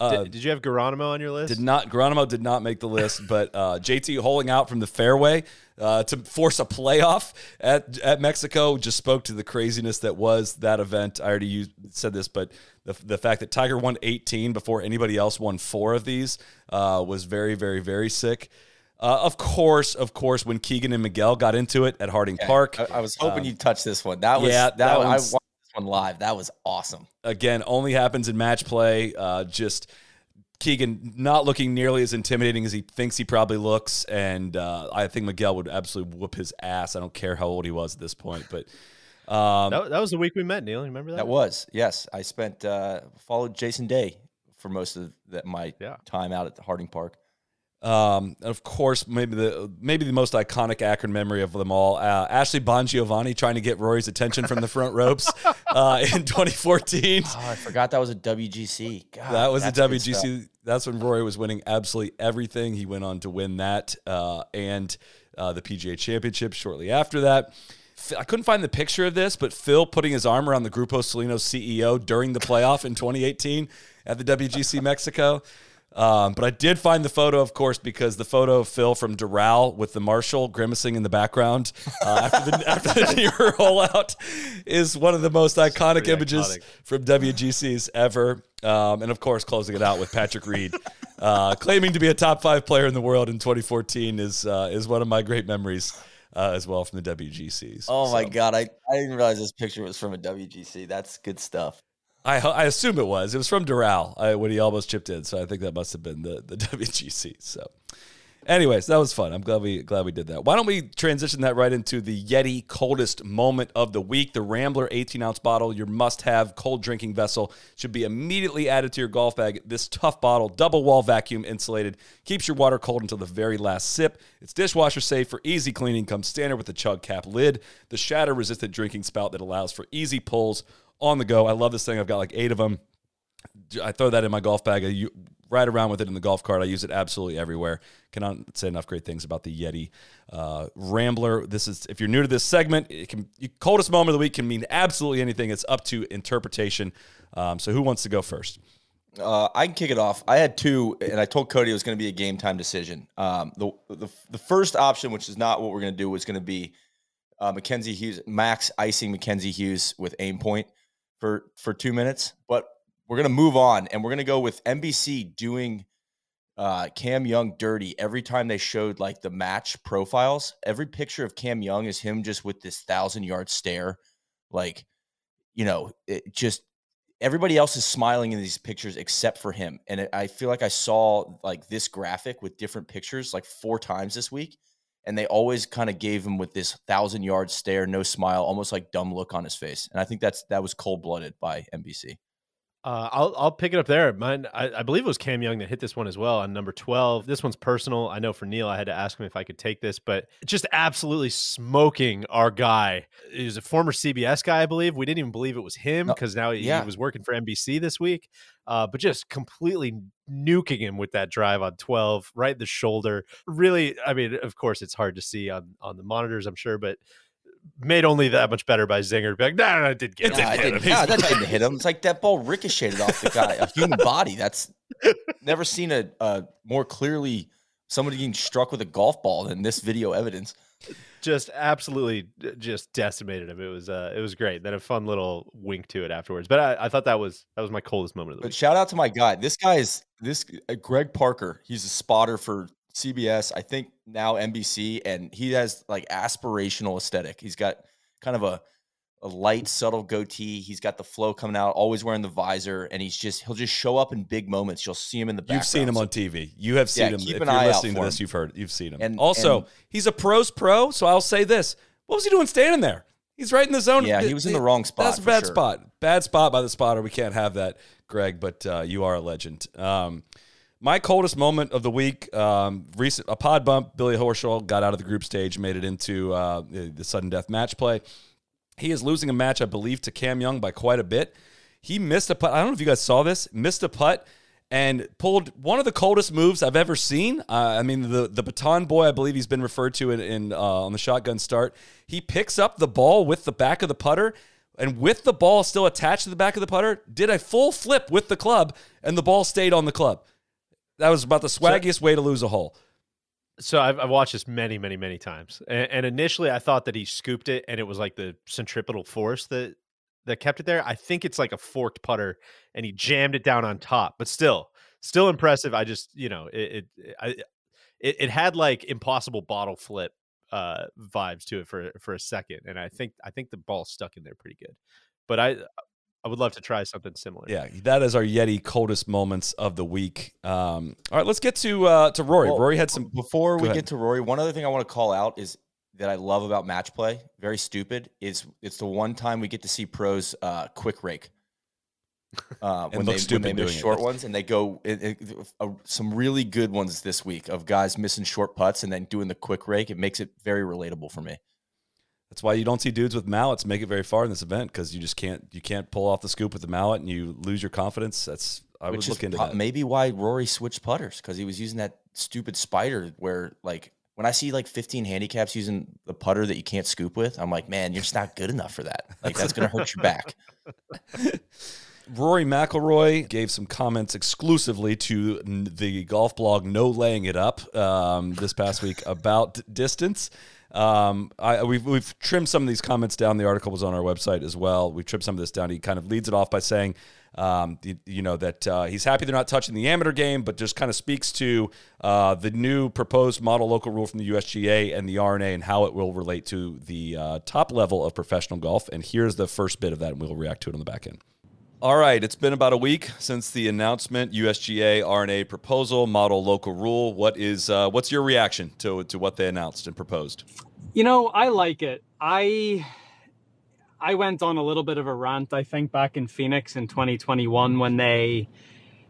Uh, Did, did you have Geronimo on your list? did not Geronimo did not make the list, but uh, JT holding out from the fairway uh, to force a playoff at at Mexico just spoke to the craziness that was that event. I already used, said this, but the, the fact that Tiger won 18 before anybody else won four of these uh, was very, very, very sick. Uh, of course, of course, when Keegan and Miguel got into it at Harding Park, I, I was hoping you'd touch this one. That was Um, yeah, that, that I watched this one live. That was awesome. again only happens in match play. Uh, just Keegan not looking nearly as intimidating as he thinks he probably looks, and uh, I think Miguel would absolutely whoop his ass. I don't care how old he was at this point, but um, That, that was the week we met, Neil. You remember that? That was yes. I spent uh, followed Jason Day for most of that my Yeah. time out at the Harding Park. Um, of course, maybe the maybe the most iconic Akron memory of them all: uh, Ashley Bon Giovanni trying to get Rory's attention from the front ropes uh, in 2014. Oh, I forgot that was a WGC. God, that was a the good. WGC. That's when Rory was winning absolutely everything. He went on to win that uh, and uh, the PGA Championship shortly after that. I couldn't find the picture of this, but Phil putting his arm around the Grupo Salinas CEO during the playoff in 2018 at the WGC Mexico. Um, but I did find the photo, of course, because the photo of Phil from Doral with the Marshall grimacing in the background uh, after the after the New Year rollout is one of the most iconic images iconic. from WGCs ever. Um, and of course, closing it out with Patrick Reed, uh, claiming to be a top five player in the world in 2014 is uh, is one of my great memories uh, as well from the WGCs. Oh my So, god, I, I didn't realize this picture was from a WGC. That's good stuff. I I assume it was. It was from Doral uh, when he almost chipped in, so I think that must have been the the WGC. So. Anyways, that was fun. I'm glad we glad we did that. Why don't we transition that right into the Yeti coldest moment of the week? The Rambler 18 ounce bottle, your must have cold drinking vessel, should be immediately added to your golf bag. This tough bottle, double wall vacuum insulated, keeps your water cold until the very last sip. It's dishwasher safe for easy cleaning. Comes standard with the chug cap lid, the shatter resistant drinking spout that allows for easy pulls on the go. I love this thing. I've got like eight of them. I throw that in my golf bag. I ride around with it in the golf cart. I use it absolutely everywhere. Cannot say enough great things about the Yeti uh, Rambler. This is if you're new to this segment, it can coldest moment of the week can mean absolutely anything. It's up to interpretation. Um, so who wants to go first? Uh, I can kick it off. I had two, and I told Cody it was going to be a game time decision. Um, the, the the first option, which is not what we're going to do, was going to be uh, Mackenzie Hughes, Max icing Mackenzie Hughes with aim point for for two minutes. But we're to move on, and we're to go with NBC doing uh, Cam Young dirty every time they showed like the match profiles. Every picture of Cam Young is him just with this thousand yard stare, like you know, it just everybody else is smiling in these pictures except for him and it, i feel like i saw like this graphic with different pictures like four times this week and they always kind of gave him with this thousand yard stare no smile almost like dumb look on his face and i think that's that was cold-blooded by nbc Uh, I'll I'll pick it up there. Mine, I, I believe it was Cam Young that hit this one as well on number twelve. This one's personal. I know for Neil, I had to ask him if I could take this, but just absolutely smoking our guy. He was a former CBS guy, I believe. We didn't even believe it was him because now he, yeah. he was working for NBC this week. Uh, but just completely nuking him with that drive on twelve, right the shoulder. Really, I mean, of course, it's hard to see on on the monitors, I'm sure, but made only that much better by Zinger. be Like, no, no, no, it did get Nah, him. I did nah, him. that didn't hit him it's like that ball ricocheted off the guy a human body that's never seen a, a more clearly somebody getting struck with a golf ball than this video evidence just absolutely just decimated him. It was uh it was great. Then a fun little wink to it afterwards. But I, I thought that was that was my coldest moment of the But week. shout out to my guy. This guy is this uh, Greg Parker. He's a spotter for CBS, I think now NBC, and he has like aspirational aesthetic. He's got kind of a a light, subtle goatee. He's got the flow coming out, always wearing the visor, and he's just he'll just show up in big moments. You'll see him in the background. You've seen him on TV. You have seen Yeah, him. keep if an you're eye out listening to for this, him. you've heard, you've seen him. And- also, and- he's a pros pro, so I'll say this: What was he doing standing there? He's right in the zone. Yeah, he was in the wrong spot, That's a bad sure. spot. Bad spot by the spotter. We can't have that, Greg. But uh, you are a legend. Um, My coldest moment of the week, um, recent a pod bump. Billy Horschel got out of the group stage, made it into uh, the sudden death match play. He is losing a match, I believe, to Cam Young by quite a bit. He missed a putt. I don't know if you guys saw this. Missed a putt and pulled one of the coldest moves I've ever seen. Uh, I mean, the the baton boy, I believe he's been referred to in, in uh, on the shotgun start. He picks up the ball with the back of the putter, and with the ball still attached to the back of the putter, did a full flip with the club, and the ball stayed on the club. That was about the swaggiest way to lose a hole. So I've, I've, watched this many, many, many times, and, and, initially I thought that he scooped it, and it was like the centripetal force that that kept it there. I think it's like a forked putter, and he jammed it down on top. But still, still impressive. I just, you know, it it I, it, it had like impossible bottle flip uh vibes to it for for a second, and I think I think the ball stuck in there pretty good. But I I would love to try something similar. Yeah, that is our Yeti coldest moments of the week. Um, all right, let's get to uh, to Rory. Well, Rory had some. Before we get to Rory, one other thing I want to call out is that I love about match play. Very stupid. Is it's the one time we get to see pros uh, quick rake. Uh, when, they, when they miss short it. ones and they go it, it, uh, some really good ones this week of guys missing short putts and then doing the quick rake. It makes it very relatable for me. That's why you don't see dudes with mallets make it very far in this event because you just can't you can't pull off the scoop with the mallet and you lose your confidence. That's I Which would look into pro- that. Maybe why Rory switched putters because he was using that stupid spider where like when I see like 15 handicaps using the putter that you can't scoop with, I'm like, man, you're just not good enough for that. Like that's gonna hurt your back. Rory McIlroy gave some comments exclusively to the golf blog No Laying It Up um, this past week about distance. Um, I, we've, we've trimmed some of these comments down. The article was on our website as well. We trimmed some of this down. He kind of leads it off by saying, um, you, you, know, that uh, he's happy they're not touching the amateur game, but just kind of speaks to uh, the new proposed model local rule from the USGA and the R&A and how it will relate to the uh, top level of professional golf. And here's the first bit of that, and we'll react to it on the back end. All right, it's been about a week since the announcement USGA R&A proposal model local rule. What is uh, what's your reaction to to what they announced and proposed? You know, I like it. I I went on a little bit of a rant I think back in Phoenix in 2021 when they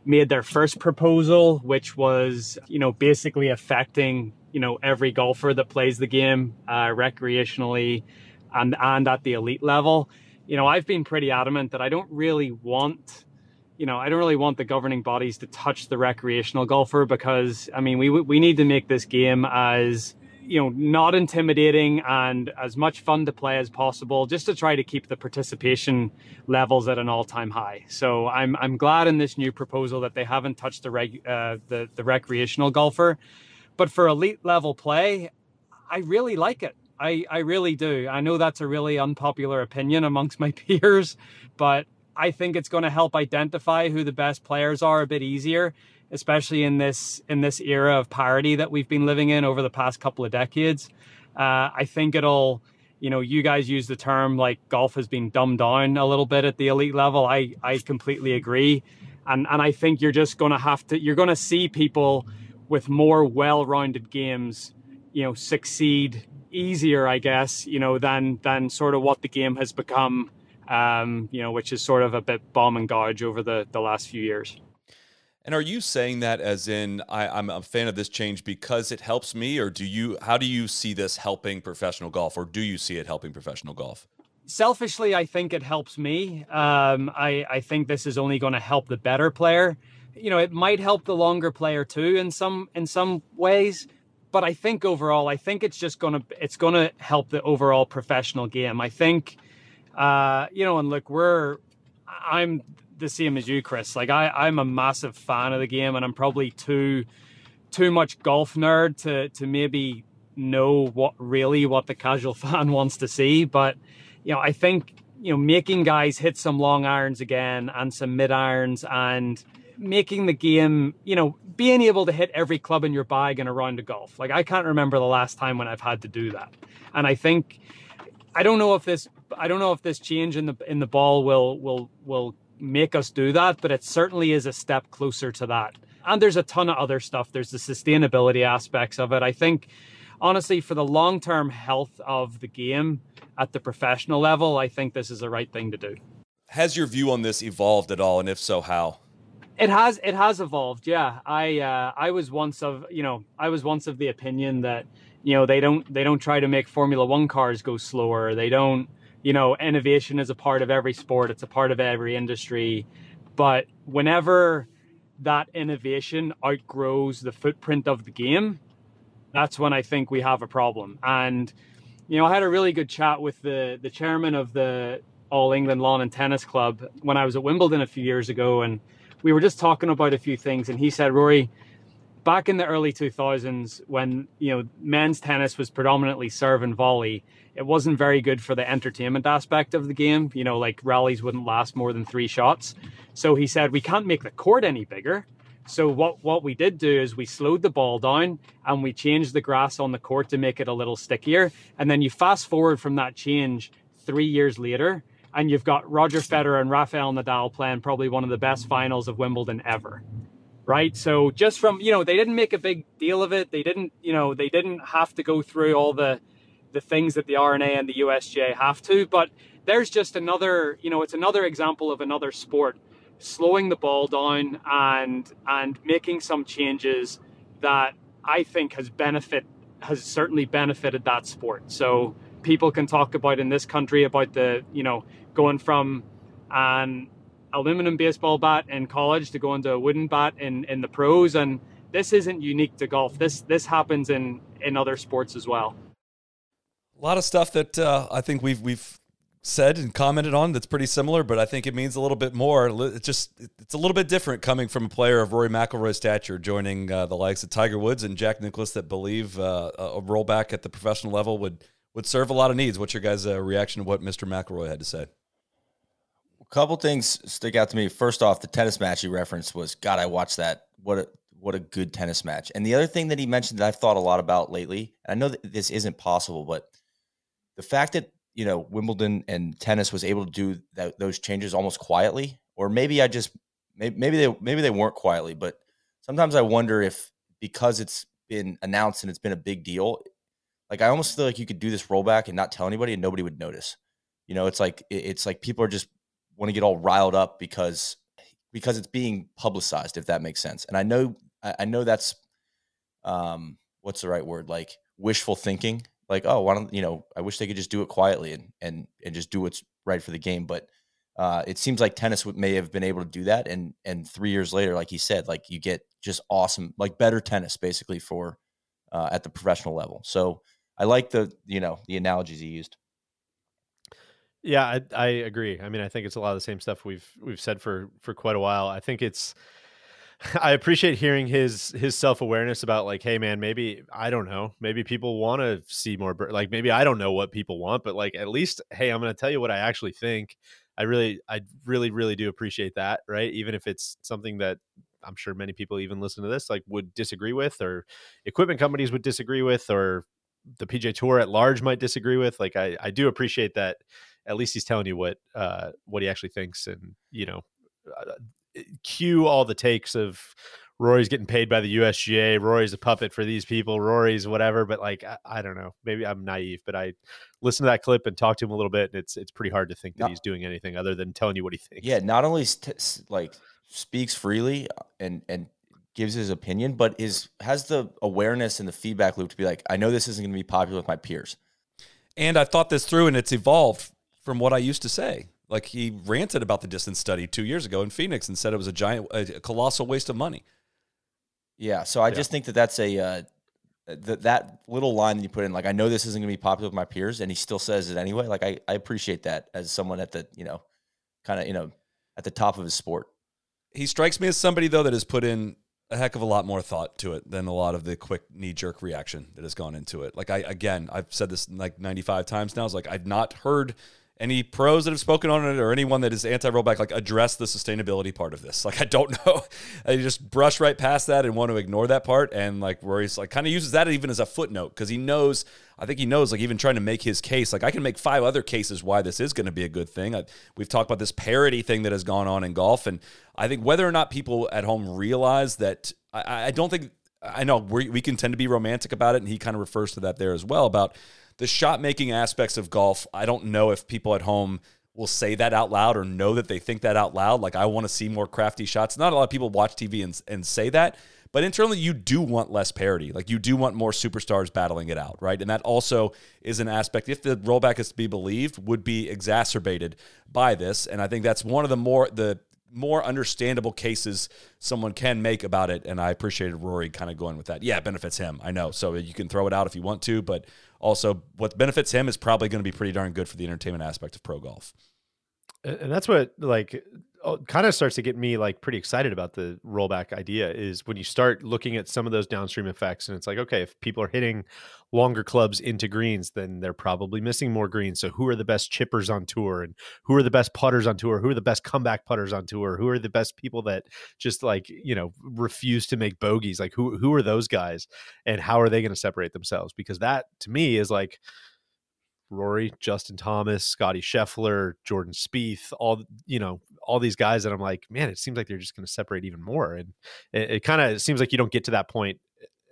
made their first proposal which was, you know, basically affecting, you know, every golfer that plays the game uh, recreationally and and at the elite level you know, I've been pretty adamant that I don't really want, you know, I don't really want the governing bodies to touch the recreational golfer because, I mean, we we need to make this game as you know not intimidating and as much fun to play as possible just to try to keep the participation levels at an all-time high. So i'm i'm glad in this new proposal that they haven't touched the reg uh, the the recreational golfer. But for elite level play i really like it I, I really do. I know that's a really unpopular opinion amongst my peers, but I think it's going to help identify who the best players are a bit easier, especially in this in this era of parity that we've been living in over the past couple of decades. Uh, I think it'll, you know, you guys use the term like golf has been dumbed down a little bit at the elite level. I I completely agree, and and I think you're just going to have to you're going to see people with more well-rounded games, you know, succeed easier, I guess, you know, than than sort of what the game has become, um, you know, which is sort of a bit bomb and gouge over the the last few years. And are you saying that as in I, am a fan of this change because it helps me, or do you? How do you see this helping professional golf, or do you see it helping professional golf? Selfishly, I think it helps me. Um, I I think this is only going to help the better player. You know, it might help the longer player too in some in some ways but I think overall, I think it's just gonna it's gonna help the overall professional game. I think, uh, you know, and look, we're I'm the same as you, Chris. Like I I'm a massive fan of the game, and I'm probably too too much golf nerd to to maybe know what really what the casual fan wants to see. But you know, I think you know making guys hit some long irons again and some mid irons and making the game, you know, being able to hit every club in your bag in a round of golf. Like I can't remember the last time when I've had to do that. And I think I don't know if this I don't know if this change in the in the ball will will will make us do that, but it certainly is a step closer to that. And there's a ton of other stuff. There's the sustainability aspects of it. I think honestly for the long-term health of the game at the professional level, I think this is the right thing to do. Has your view on this evolved at all and if so how? It has it has evolved. Yeah, I uh, I was once of you know I was once of the opinion that you know they don't they don't try to make Formula One cars go slower. They don't you know innovation is a part of every sport. It's a part of every industry. But whenever that innovation outgrows the footprint of the game, that's when I think we have a problem. And you know I had a really good chat with the the chairman of the All England Lawn and Tennis Club when I was at Wimbledon a few years ago and we were just talking about a few things, and he said, Rory, back in the early 2000s, when you know men's tennis was predominantly serve and volley, it wasn't very good for the entertainment aspect of the game. You know, like rallies wouldn't last more than three shots. So he said, we can't make the court any bigger. So what what we did do is we slowed the ball down and we changed the grass on the court to make it a little stickier. And then you fast forward from that change three years later, and you've got Roger Federer and Rafael Nadal playing probably one of the best finals of Wimbledon ever. Right. So just from, you know, they didn't make a big deal of it. They didn't, you know, they didn't have to go through all the the things that the R&A and the USGA have to, but there's just another, you know, it's another example of another sport slowing the ball down and and making some changes that I think has benefit has certainly benefited that sport. So people can talk about in this country about the, you know, going from an aluminum baseball bat in college to going to a wooden bat in, in the pros. And this isn't unique to golf. This this happens in in other sports as well. A lot of stuff that uh, I think we've we've said and commented on that's pretty similar, but I think it means a little bit more. It's just it's a little bit different coming from a player of Rory McIlroy's stature, joining uh, the likes of Tiger Woods and Jack Nicklaus that believe uh, a rollback at the professional level would would serve a lot of needs. What's your guys' uh, reaction to what Mr. McIlroy had to say? Couple things stick out to me. First off, the tennis match he referenced was God. I watched that. What a what a good tennis match. And the other thing that he mentioned that I've thought a lot about lately. and I know that this isn't possible, but the fact that you know Wimbledon and tennis was able to do that, those changes almost quietly, or maybe I just maybe, maybe they maybe they weren't quietly, but sometimes I wonder if because it's been announced and it's been a big deal, like I almost feel like you could do this rollback and not tell anybody and nobody would notice. You know, it's like it's like people are just want to get all riled up because because it's being publicized, if that makes sense. And I know I know that's um what's the right word? Like wishful thinking. Like, oh, why don't you know, I wish they could just do it quietly and and and just do what's right for the game. But uh, it seems like tennis may have been able to do that, and and three years later, like he said, like you get just awesome, like better tennis, basically for uh, at the professional level. So I like the you know the analogies he used. Yeah, I, I agree. I mean, I think it's a lot of the same stuff we've we've said for for quite a while. I think it's I appreciate hearing his his self awareness about like, hey man, maybe I don't know, maybe people want to see more. Like maybe I don't know what people want, but like at least, hey, I'm going to tell you what I actually think. I really, I really, really do appreciate that, right? Even if it's something that I'm sure many people even listen to this like would disagree with, or equipment companies would disagree with, or the PGA Tour at large might disagree with. Like I, I do appreciate that at least he's telling you what uh, what he actually thinks, and you know, uh, cue all the takes of Rory's getting paid by the USGA. Rory's a puppet for these people. Rory's whatever. But like, I, I, don't know. Maybe I'm naive, but I listened to that clip and talked to him a little bit, and it's it's pretty hard to think that not, he's doing anything other than telling you what he thinks. Yeah, not only st- like speaks freely uh, and and gives his opinion, but is has the awareness and the feedback loop to be like, I know this isn't going to be popular with my peers. And I thought this through, and it's evolved from what I used to say. Like he ranted about the distance study two years ago in Phoenix and said it was a giant, a colossal waste of money. Yeah, so I yeah. just think that that's a uh, that that little line that you put in, like I know this isn't going to be popular with my peers, and he still says it anyway. Like I, I appreciate that as someone at the you know, kind of you know, at the top of his sport. He strikes me as somebody though that has put in a heck of a lot more thought to it than a lot of the quick knee jerk reaction that has gone into it. Like I again, I've said this like 95 times now. It's like I've not heard any pros that have spoken on it or anyone that is anti rollback like address the sustainability part of this. Like I don't know. I just brush right past that and want to ignore that part. And like Rory's like kind of uses that even as a footnote because he knows I think he knows like even trying to make his case. Like I can make five other cases why this is going to be a good thing. I, we've talked about this parity thing that has gone on in golf, and I think whether or not people at home realize that I, I don't think I know we we can tend to be romantic about it, and he kind of refers to that there as well about the shot making aspects of golf, I don't know if people at home will say that out loud or know that they think that out loud. Like, I want to see more crafty shots. Not a lot of people watch TV and, and say that, but internally, you do want less parity. Like, you do want more superstars battling it out, right? And that also is an aspect, if the rollback is to be believed, would be exacerbated by this. And I think that's one of the more, the, more understandable cases someone can make about it. And I appreciated Rory kind of going with that. Yeah, it benefits him. I know. So you can throw it out if you want to, but also what benefits him is probably going to be pretty darn good for the entertainment aspect of pro golf. And that's what like Oh, kind of starts to get me like pretty excited about the rollback idea is when you start looking at some of those downstream effects and it's like okay if people are hitting longer clubs into greens then they're probably missing more greens. So who are the best chippers on tour and who are the best putters on tour? Who are the best comeback putters on tour? Who are the best people that just like you know refuse to make bogeys? Like who who are those guys and how are they going to separate themselves? Because that to me is like Rory, Justin Thomas, Scottie Scheffler, Jordan Spieth, all you know, all these guys that I'm like, man, it seems like they're just going to separate even more, and it, it kind of seems like you don't get to that point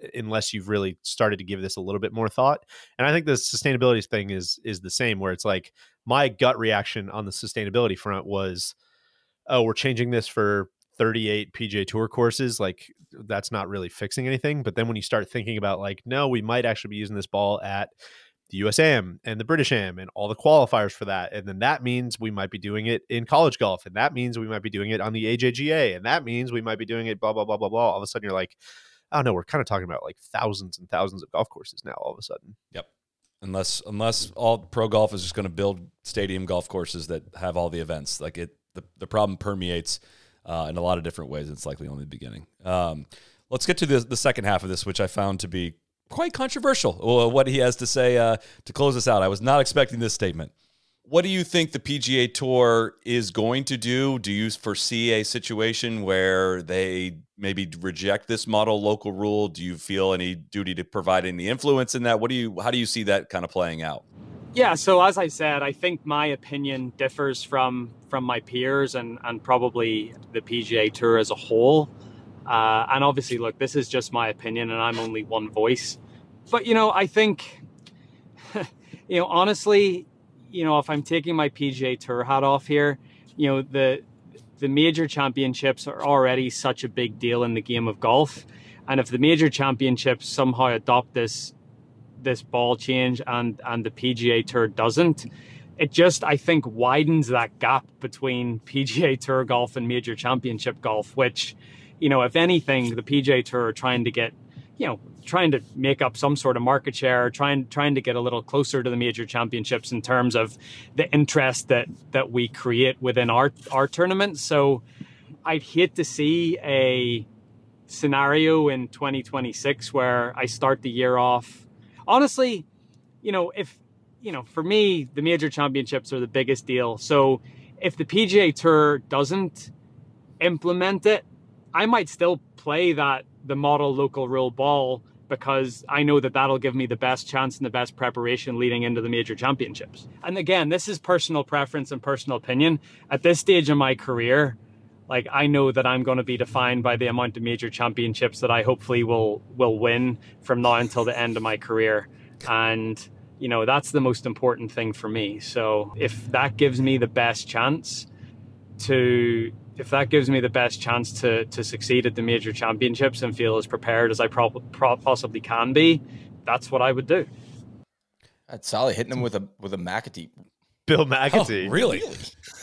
eh, unless you've really started to give this a little bit more thought. And I think the sustainability thing is is the same, where it's like my gut reaction on the sustainability front was, oh, we're changing this for 38 PGA Tour courses, like that's not really fixing anything. But then when you start thinking about like, no, we might actually be using this ball at the USAM and the British Am and all the qualifiers for that. And then that means we might be doing it in college golf. And that means we might be doing it on the AJGA. And that means we might be doing it blah, blah, blah, blah, blah. All of a sudden you're like, oh no, we're kind of talking about like thousands and thousands of golf courses now all of a sudden. Yep. Unless unless all pro golf is just going to build stadium golf courses that have all the events. Like it the, the problem permeates uh, in a lot of different ways. It's likely only the beginning. Um, let's get to the, the second half of this, which I found to be quite controversial uh, what he has to say uh, to close us out. I was not expecting this statement. What do you think the PGA Tour is going to do? Do you foresee a situation where they maybe reject this model local rule? Do you feel any duty to provide any influence in that? What do you how do you see that kind of playing out? Yeah, so as I said, I think my opinion differs from from my peers and and probably the PGA Tour as a whole. Uh, and obviously, look, this is just my opinion, and I'm only one voice. But you know, I think, you know, honestly, you know, if I'm taking my PGA Tour hat off here, you know, the the major championships are already such a big deal in the game of golf, and if the major championships somehow adopt this this ball change and and the PGA Tour doesn't, it just I think widens that gap between PGA Tour golf and major championship golf, which you know, if anything, the PGA Tour trying to get, you know, trying to make up some sort of market share, trying trying to get a little closer to the major championships in terms of the interest that that we create within our our tournament. So I'd hate to see a scenario in 2026 where I start the year off. Honestly, you know, if you know, for me, the major championships are the biggest deal. So if the PGA Tour doesn't implement it, I might still play that the model local rule ball because I know that that'll give me the best chance and the best preparation leading into the major championships. And again, this is personal preference and personal opinion. At this stage in my career, like I know that I'm going to be defined by the amount of major championships that I hopefully will will win from now until the end of my career. And you know, that's the most important thing for me. So if that gives me the best chance to if that gives me the best chance to to succeed at the major championships and feel as prepared as I pro- pro- possibly can be, that's what I would do. That's solid. Hitting him with a with a Macatee. Bill Macatee. Oh, really?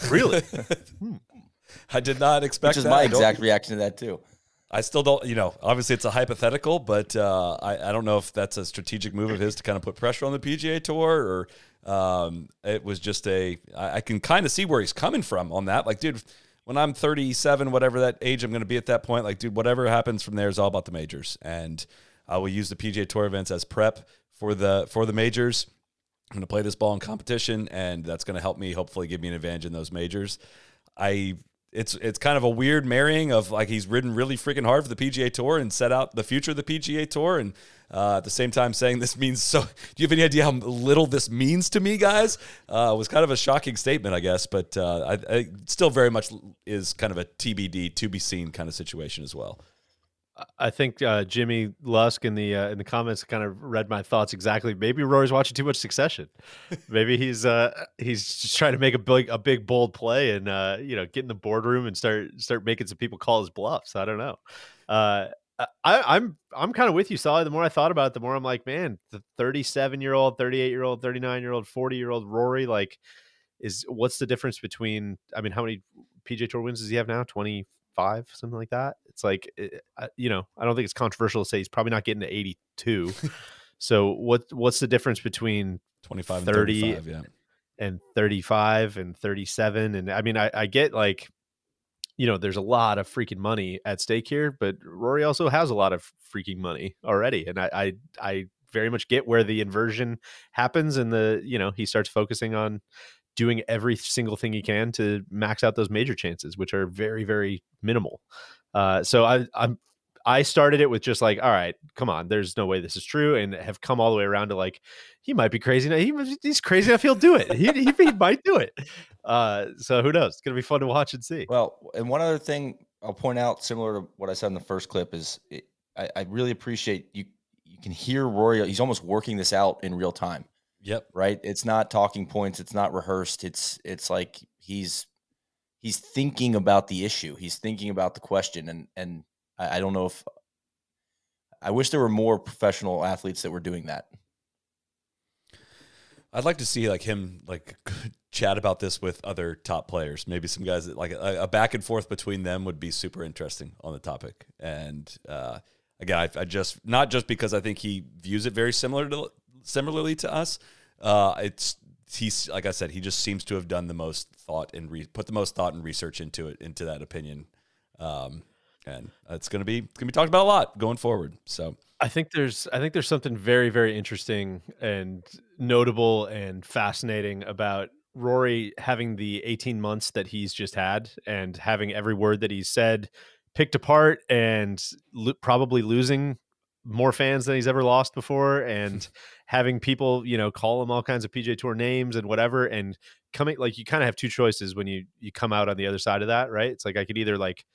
really? I did not expect Which is that. my exact reaction to that too. I still don't, you know, obviously it's a hypothetical, but uh, I, I don't know if that's a strategic move of his to kind of put pressure on the PGA Tour or um, it was just a, I, I can kind of see where he's coming from on that. Like, dude, when I'm 37, whatever that age I'm going to be at that point, like, dude, whatever happens from there is all about the majors. And uh, I will use the PGA Tour events as prep for the for the majors. I'm going to play this ball in competition, and that's going to help me hopefully give me an advantage in those majors. I it's it's kind of a weird marrying of like he's ridden really freaking hard for the PGA Tour and set out the future of the PGA Tour, and uh, at the same time saying this means so. Do you have any idea how little this means to me, guys? Uh, it was kind of a shocking statement, I guess, but uh, I, I still very much is kind of a TBD, to be seen kind of situation as well. I think uh, Jimmy Lusk in the uh, in the comments kind of read my thoughts exactly. Maybe Rory's watching too much Succession. Maybe he's uh he's just trying to make a big a big bold play and uh you know get in the boardroom and start start making some people call his bluffs. I don't know. Uh, I, I'm I'm kind of with you, Soly. The more I thought about it, the more I'm like, man, the 37 year old, 38 year old, 39 year old, 40 year old Rory, like, is what's the difference between? I mean, how many PGA Tour wins does he have now? 25, something like that. It's like, it, I- you know, I don't think it's controversial to say he's probably not getting to 82. so what what's the difference between 25 and 30 35, yeah. and 35 and 37 and i mean I, I get like you know there's a lot of freaking money at stake here but rory also has a lot of freaking money already and i i, I very much get where the inversion happens and the you know he starts focusing on doing every single thing he can to max out those major chances which are very very minimal. Uh so i i'm I started it with just like, all right, come on, there's no way this is true, and have come all the way around to like, he might be crazy. He, he's crazy enough, he'll do it. He, he, he might do it. Uh, so who knows? It's gonna be fun to watch and see. Well, and one other thing I'll point out, similar to what I said in the first clip, is it, I, I really appreciate you. You can hear Rory; he's almost working this out in real time, Yep. right? It's not talking points; it's not rehearsed. It's it's like he's he's thinking about the issue. He's thinking about the question, and and I, I don't know if I wish there were more professional athletes that were doing that. I'd like to see like him like chat about this with other top players. Maybe some guys that like a, a back and forth between them would be super interesting on the topic. And uh, again, I, I just not just because I think he views it very similar to similarly to us. Uh, it's he's like I said, he just seems to have done the most thought and re- put the most thought and research into it into that opinion. Um, and it's gonna be it's gonna be talked about a lot going forward. So I think there's I think there's something very very interesting and notable and fascinating about Rory having the 18 months that he's just had and having every word that he's said picked apart and lo- probably losing more fans than he's ever lost before and having people you know call him all kinds of PGA Tour names and whatever and coming like you kind of have two choices when you you come out on the other side of that right it's like I could either like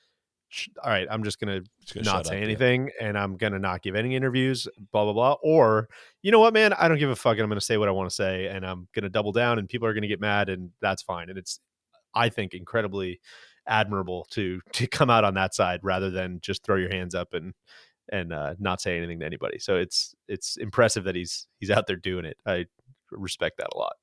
all right I'm just gonna just gonna not say up, yeah. anything and I'm gonna not give any interviews, blah blah blah. Or you know what, man, I don't give a fuck and I'm gonna say what I want to say and I'm gonna double down and people are gonna get mad and that's fine. And it's I think incredibly admirable to to come out on that side rather than just throw your hands up and and uh, not say anything to anybody. So it's it's impressive that he's he's out there doing it. I respect that a lot.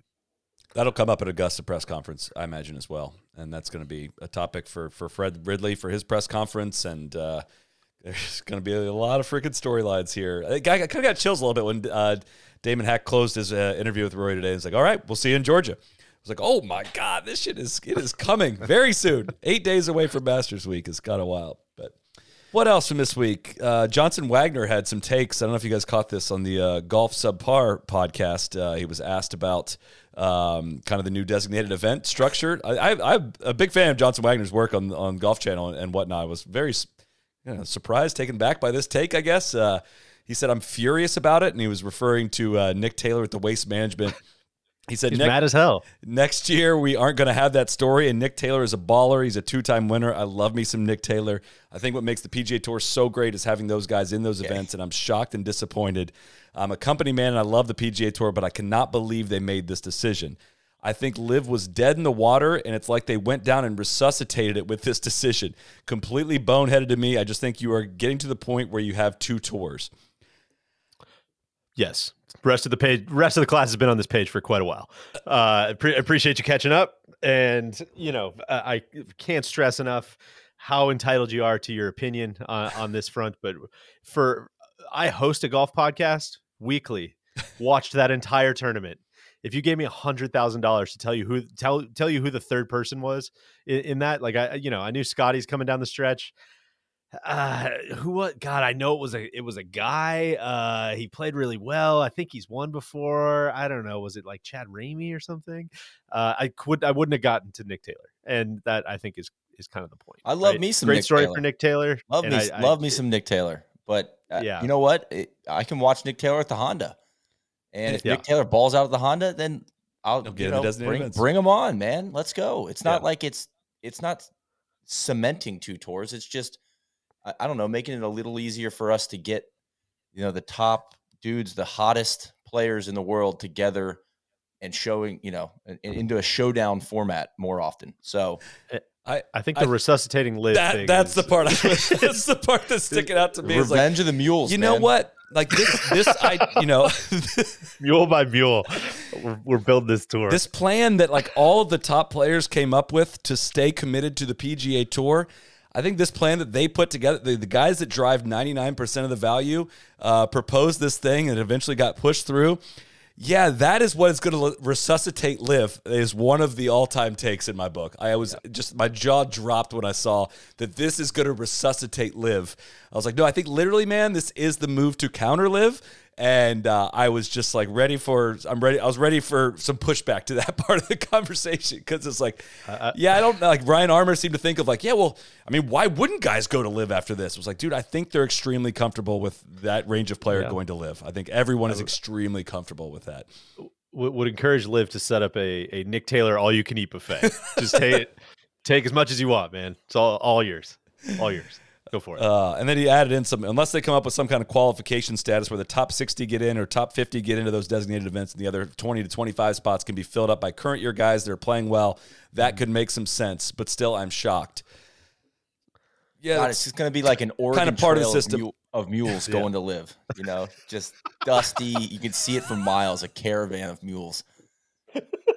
That'll come up at Augusta press conference, I imagine as well, and that's going to be a topic for for Fred Ridley for his press conference, and uh, there's going to be a lot of freaking storylines here. I, kind of got chills a little bit when uh, Damon Hack closed his uh, interview with Rory today. He's like, "All right, we'll see you in Georgia." I was like, "Oh my god, this shit is it is coming very soon. Eight days away from Masters Week. It's kind of wild, but." What else from this week? Uh, Johnson Wagner had some takes. I don't know if you guys caught this on the uh, Golf Subpar podcast. Uh, he was asked about um, kind of the new designated event structure. I, I'm a big fan of Johnson Wagner's work on on Golf Channel and whatnot. I was very you know, surprised, taken back by this take. I guess uh, he said I'm furious about it, and he was referring to uh, Nick Taylor at the Waste Management. He said He's mad as hell. next year we aren't going to have that story and nick taylor is a baller he's a two-time winner i love me some nick taylor i think what makes the pga tour so great is having those guys in those events and i'm shocked and disappointed i'm a company man and i love the pga tour but i cannot believe they made this decision I think LIV was dead in the water, and it's like they went down and resuscitated it with this decision. Completely boneheaded to me. I just think you are getting to the point where you have two tours. Yes. Rest of the page, rest of the class has been on this page for quite a while. Uh, pre- appreciate you catching up, and you know I, can't stress enough how entitled you are to your opinion on, on this front. But for I host a golf podcast weekly. Watched that entire tournament. If you gave me a hundred thousand dollars to tell you who tell tell you who the third person was in, in that, like I you know I knew Scottie's coming down the stretch uh who what god i know it was a it was a guy uh he played really well i think he's won before i don't know was it like chad ramey or something uh i could i wouldn't have gotten to nick taylor and that i think is is kind of the point I love right? me some great Nick story Taylor. for nick taylor Love and me, I- I- love me some Nick Taylor. But uh, Yeah. you know what? It, I can watch Nick Taylor at the Honda, and if Yeah. Nick Taylor balls out of the Honda, then I'll He'll you get know, bring, events. bring him on, man. Let's go. It's not Yeah. like it's it's not cementing two tours. It's just I, I don't know, making it a little easier for us to get, you know, the top dudes, the hottest players in the world together and showing, you know, in- into a showdown format more often. So eh, I, I think the I- resuscitating LIV That thing that's is- the part. I, that's the part that's sticking out to me. Is like, revenge of the mules. you know what? Like this, this I, you know, mule by mule. We're, we're building this tour. this plan that like all of the top players came up with to stay committed to the PGA Tour. I think this plan that they put together, the, the guys that drive 99% of the value, uh, proposed this thing and eventually got pushed through. Yeah, that is what is going to resuscitate LIV is one of the all-time takes in my book. I was just my jaw dropped when I saw that this is going to resuscitate LIV. I was like, no, I think literally, man, this is the move to counter LIV. And uh, I was just like ready for I'm ready. I was ready for some pushback to that part of the conversation because it's like, yeah, I don't. Like Ryan Armour seemed to think of like, yeah, well, I mean, why wouldn't guys go to LIV after this? It was like, dude, I think they're extremely comfortable with that range of player Yeah. going to LIV. I think everyone is extremely comfortable with that. would, would encourage LIV to set up a, a Nick Taylor all you can eat buffet. Just take take as much as you want, man. It's all all yours, all yours. Go for it. Uh, and then he added in some, unless they come up with some kind of qualification status where the top 60 get in or top 50 get into those designated events, and the other 20 to 25 spots can be filled up by current year guys that are playing well. That could make some sense, but still, I'm shocked. Yeah, God, it's just going to be like an Oregon part of the trail system. mule- of mules going to LIV. You know, just dusty. You can see it for miles. A caravan of mules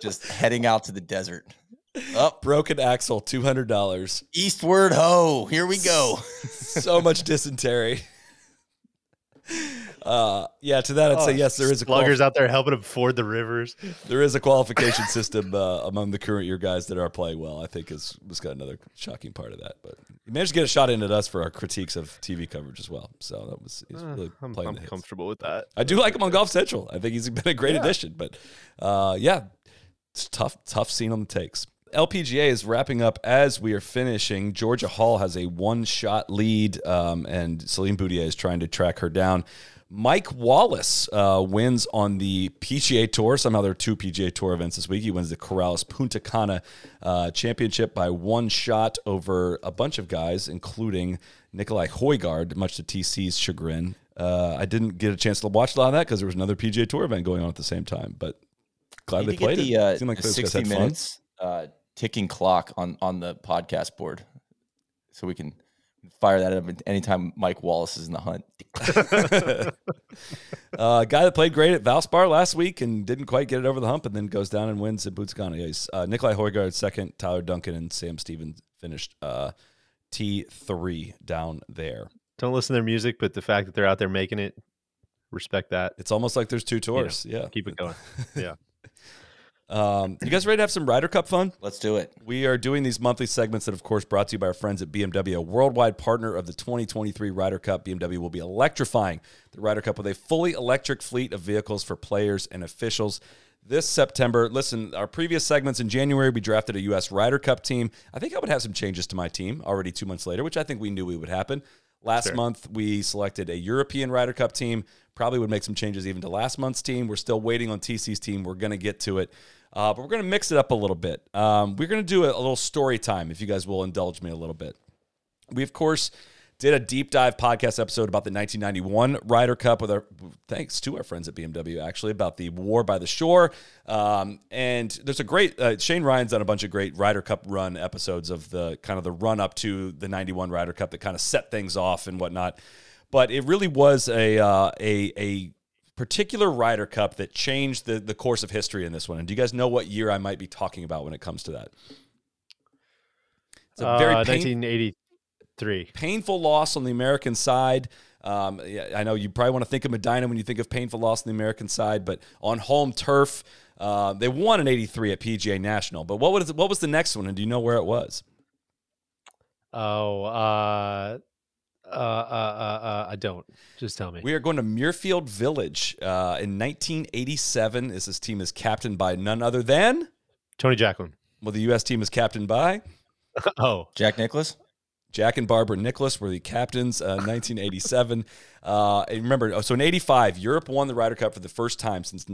just heading out to the desert. Up broken axle, two hundred dollars. eastward, ho! Here we go. so much dysentery. Uh, yeah, to that I'd say yes, there is a quali- out there helping him ford the rivers. there is a qualification system uh, among the current year guys that are playing well. I think is was got another shocking part of that, but he managed to get a shot in at us for our critiques of TV coverage as well. So that was he's really I'm, playing I'm hits. comfortable with that. I do like him on Golf Central. I think he's been a great Yeah. addition. But uh, yeah, it's tough, tough scene on the takes. LPGA is wrapping up as we are finishing. Georgia Hall has a one-shot lead, um, and Celine Boutier is trying to track her down. Matt Wallace uh, wins on the PGA Tour. Somehow there are two PGA Tour events this week. He wins the Corales Puntacana uh, Championship by one shot over a bunch of guys, including Nicolai Højgaard, much to TC's chagrin. Uh, I didn't get a chance to watch a lot of that because there was another PGA Tour event going on at the same time. But glad they played the, it. uh, Seemed like those guys 60 had fun. uh, ticking clock on on the podcast board, so we can fire that up anytime Matt Wallace is in the hunt. uh, guy that played great at Valspar last week and didn't quite get it over the hump, and then goes down and wins at Bootscana. Yeah, he's, uh, Nicolai Højgaard second, Tyler Duncan and Sam Stevens finished uh, T three down there. Don't listen to their music, but the fact that they're out there making it, respect that. It's almost like there's two tours. yeah, Keep it going. Yeah. Um, you guys ready to have some Ryder Cup fun? Let's do it. We are doing these monthly segments that, of course, brought to you by our friends at BMW, a worldwide partner of the 2023 Ryder Cup. BMW will be electrifying the Ryder Cup with a fully electric fleet of vehicles for players and officials. This September, listen, our previous segments in January, we drafted a U.S. Ryder Cup team. I think I would have some changes to my team already two months later, which I think we knew we would happen. Last Sure. month, we selected a European Ryder Cup team. Probably would make some changes even to last month's team. We're still waiting on TC's team. We're going to get to it. Uh, but we're going to mix it up a little bit. Um, we're going to do a, a little story time, if you guys will indulge me a little bit. We, of course, did a deep dive podcast episode about the 1991 Ryder Cup with our thanks to our friends at BMW actually about the war by the shore. Um, and there's a great uh, Shane Ryan's done a bunch of great Ryder Cup run episodes of the kind of the run up to the 91 Ryder Cup that kind of set things off and whatnot. But it really was a uh, a a particular Ryder Cup that changed the the course of history in this one. And do you guys know what year I might be talking about when it comes to that? It's a very Uh, pain- 1983. painful loss on the American side. Um, yeah, I know you probably want to think of Medina when you think of painful loss on the American side, but on home turf, uh, they won in '83 at PGA National. But what was what was the next one, and do you know where it was? Oh, uh, uh, uh, uh, uh, I don't. Just tell me. We are going to Muirfield Village uh, in 1987. This, this team is captained by none other than Tony Jacklin. well, the U.S. team is captained by Oh, Jack Nicklaus. Jack and Barbara Nicklaus were the captains uh, in 1987. uh, and remember, oh, so in 85, Europe won the Ryder Cup for the first time since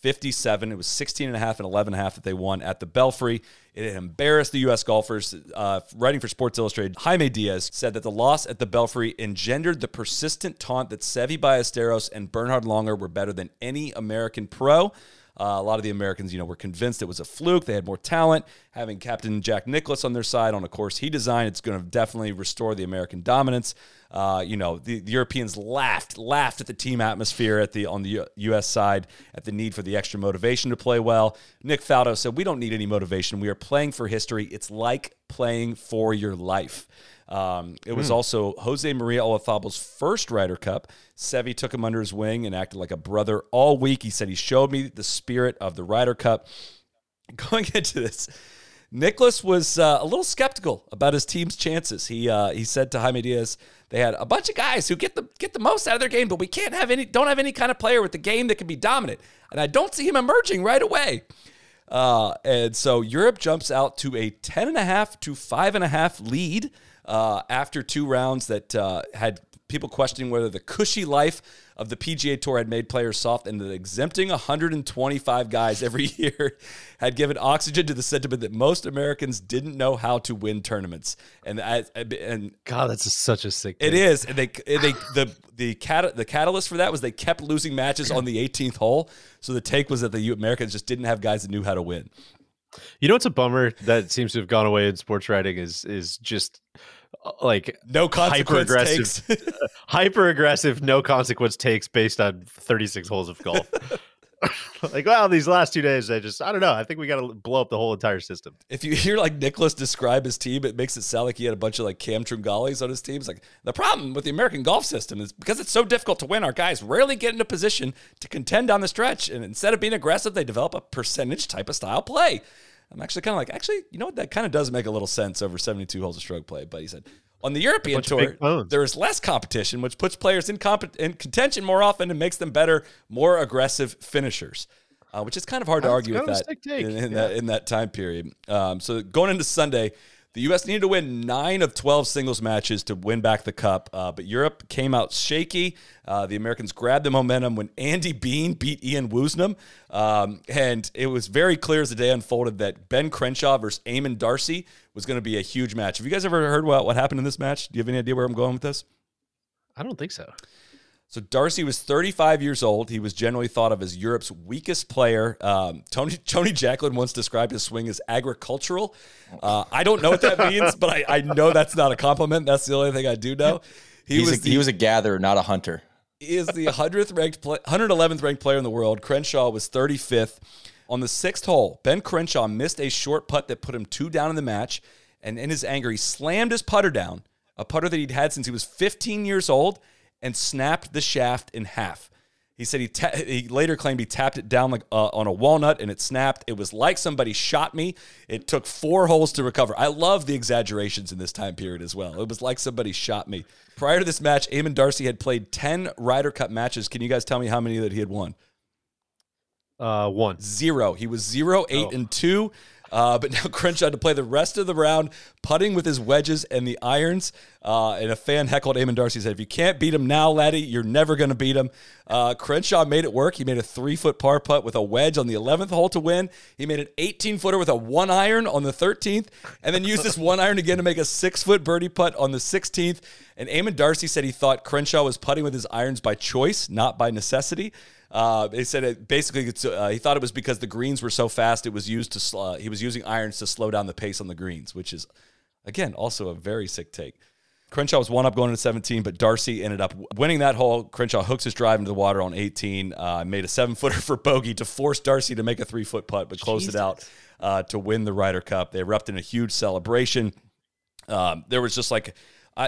57. It was 16 and a half and 11 and a half that they won at the Belfry. It embarrassed the U.S. golfers. Uh, writing for Sports Illustrated, Jaime Diaz said that the loss at the Belfry engendered the persistent taunt that Seve Ballesteros and Bernhard Langer were better than any American pro. Uh, a lot of the Americans, you know, were convinced it was a fluke. They had more talent. Having Captain Jack Nicklaus on their side on a course he designed, it's going to definitely restore the American dominance. Uh, you know, the, the, Europeans laughed, laughed at the team atmosphere at the on the U.S. side, at the need for the extra motivation to play well. Nick Faldo said, "We don't need any motivation. We are playing for history. It's like playing for your life." Um, it was mm. also Jose Maria Olazabal's first Ryder Cup. Seve took him under his wing and acted like a brother all week. He said he showed me the spirit of the Ryder Cup. Going into this, Nicklaus was uh, a little skeptical about his team's chances. He uh, he said to Jaime Diaz, they had a bunch of guys who get the get the most out of their game, but we can't have any don't have any kind of player with the game that can be dominant. And I don't see him emerging right away. Uh, and so Europe jumps out to a 10.5 to 5.5 lead uh, after two rounds that uh, had people questioning whether the cushy life of the PGA Tour had made players soft and that exempting 125 guys every year had given oxygen to the sentiment that most Americans didn't know how to win tournaments. And and God, that's such a sick. It is, and they they the the cat the catalyst for that was they kept losing matches on the 18th hole. So the take was that the Americans just didn't have guys that knew how to win. You know, it's a bummer that seems to have gone away in sports writing is is just Uh, like no hyper aggressive, hyper aggressive, no consequence takes based on 36 holes of golf. like, well, these last two days, I just, I don't know. I think we got to blow up the whole entire system. If you hear like Nicklaus describe his team, it makes it sound like he had a bunch of like Cam Tringales on his team. It's like the problem with the American golf system is because it's so difficult to win, our guys rarely get in a position to contend on the stretch. And instead of being aggressive, they develop a percentage type of style play. I'm actually kind of like, actually, you know what? That kind of does make a little sense over 72 holes of stroke play. But he said, on the European tour, there is less competition, which puts players in, comp- in contention more often and makes them better, more aggressive finishers. Uh, which is kind of hard to That's argue with that in, in yeah. that in that time period. Um, so going into Sunday, the U.S. needed to win nine of 12 singles matches to win back the cup, uh, but Europe came out shaky. Uh, the Americans grabbed the momentum when Andy Bean beat Ian Woosnam. Um, and it was very clear as the day unfolded that Ben Crenshaw versus Eamon Darcy was going to be a huge match. Have you guys ever heard what, what happened in this match? Do you have any idea where I'm going with this? I don't think so. So Darcy was 35 years old. He was generally thought of as Europe's weakest player. Um, Tony Tony Jacklin once described his swing as agricultural. Uh, I don't know what that means, but I, I, know that's not a compliment. That's the only thing I do know. He He's was a, the, he was a gatherer, not a hunter. He is the 100th ranked, 111th ranked player in the world. Crenshaw was 35th. On the sixth hole, Ben Crenshaw missed a short putt that put him two down in the match, and in his anger, he slammed his putter down, a putter that he'd had since he was 15 years old and snapped the shaft in half. He said he, ta- he later claimed he tapped it down like uh, on a walnut and it snapped. It was like somebody shot me. It took four holes to recover. I love the exaggerations in this time period as well. It was like somebody shot me. Prior to this match, Eamon Darcy had played 10 Ryder Cup matches. Can you guys tell me how many that he had won? Uh, one. Zero. He was zero, eight, oh. and two. Uh, but now Crenshaw had to play the rest of the round putting with his wedges and the irons. Uh, and a fan heckled Eamon Darcy said, "If you can't beat him now, laddie, you're never going to beat him." Uh, Crenshaw made it work. He made a three foot par putt with a wedge on the 11th hole to win. He made an 18 footer with a one iron on the 13th, and then used this one iron again to make a six foot birdie putt on the 16th. And Eamon Darcy said he thought Crenshaw was putting with his irons by choice, not by necessity. Uh, they said it basically uh, he thought it was because the greens were so fast it was used to uh, he was using irons to slow down the pace on the greens, which is again also a very sick take. Crenshaw was one up going into 17, but Darcy ended up winning that hole. Crenshaw hooks his drive into the water on 18, uh, made a seven footer for bogey to force Darcy to make a three foot putt, but closed Jesus. it out uh, to win the Ryder Cup. They erupted in a huge celebration. Um, there was just like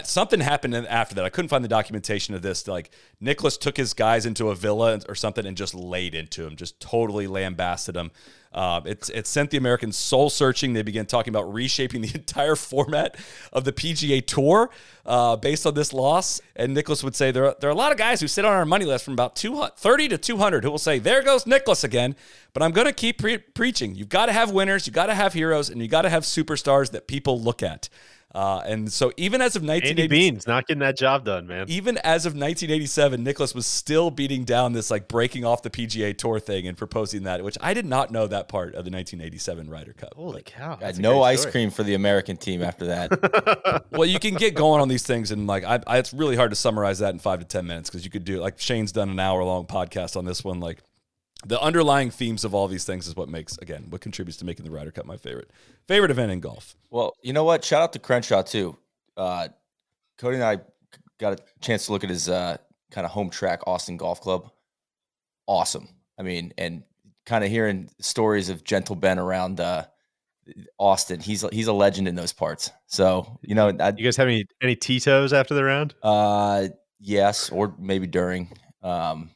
something happened after that. I couldn't find the documentation of this. Like Nicklaus took his guys into a villa or something and just laid into him, just totally lambasted him. Uh, it, it sent the Americans soul searching. They began talking about reshaping the entire format of the PGA Tour uh, based on this loss. And Nicklaus would say there are, there are a lot of guys who sit on our money list from about 30 to 200 who will say, There goes Nicklaus again. But I'm going to keep pre- preaching. You've got to have winners, you've got to have heroes, and you got to have superstars that people look at. Uh, and so even as of Andy 1980, Beans not getting that job done, man. even as of 1987, Nicklaus was still beating down this like breaking off the PGA Tour thing and proposing that, which I did not know that part of the 1987 Ryder Cup. Holy cow! Had no ice story. cream for the American team after that. well, you can get going on these things, and like I, I, it's really hard to summarize that in five to ten minutes because you could do like Shane's done an hour long podcast on this one. Like the underlying themes of all these things is what makes again what contributes to making the Ryder Cup my favorite favorite event in golf. Well, you know what? Shout out to Crenshaw too. Uh, Cody and I got a chance to look at his uh, kind of home track, Austin Golf Club. Awesome. I mean, and kind of hearing stories of Gentle Ben around uh, Austin. He's he's a legend in those parts. So you know, I, You guys have any any Tito's after the round? uh, yes, or maybe during. Um,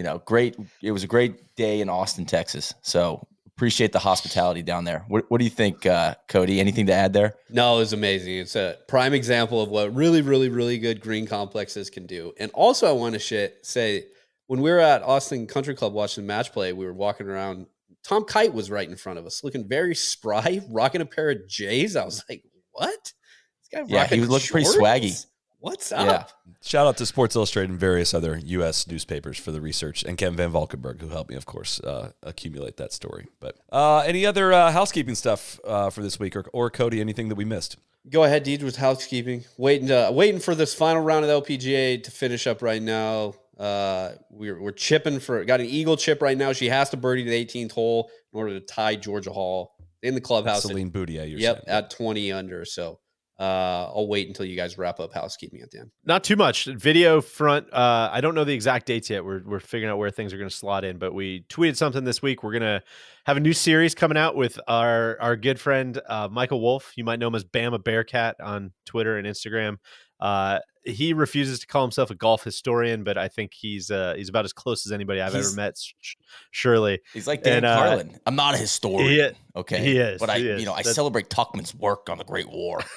you know, great. It was a great day in Austin, Texas. So appreciate the hospitality down there. What, what do you think, uh, Cody? Anything to add there? No, it was amazing. It's a prime example of what really, really, really good green complexes can do. And also, I want to sh- say when we were at Austin Country Club watching match play, we were walking around. Tom Kite was right in front of us, looking very spry, rocking a pair of J's. I was like, "What? This guy Yeah, he was looking pretty swaggy. What's up? Yeah. up?" Shout out to Sports Illustrated and various other U.S. newspapers for the research, and Ken Van Valkenburg, who helped me, of course, uh, accumulate that story. But uh, any other uh, housekeeping stuff uh, for this week, or, or Cody, anything that we missed? Go ahead, Deej, with housekeeping. Waiting, uh, waiting for this final round of the LPGA to finish up right now. Uh, we're we're chipping for got an eagle chip right now. She has to birdie the 18th hole in order to tie Georgia Hall in the clubhouse. at- Celine Boutier, you're yep, saying. at 20 under. So uh, I'll wait until you guys wrap up housekeeping at the end. Not too much. Video front. Uh, I don't know the exact dates yet. We're we're figuring out where things are going to slot in. But we tweeted something this week. We're gonna have a new series coming out with our our good friend uh, Michael Wolf. You might know him as Bama Bearcat on Twitter and Instagram. Uh, he refuses to call himself a golf historian, but I think he's uh, he's about as close as anybody I've He's- ever met. sh- Surely, He's like Dan And, uh, Carlin. I'm not a historian. okay, he is, But I, is. you know, I That's- celebrate Tuchman's work on the Great War.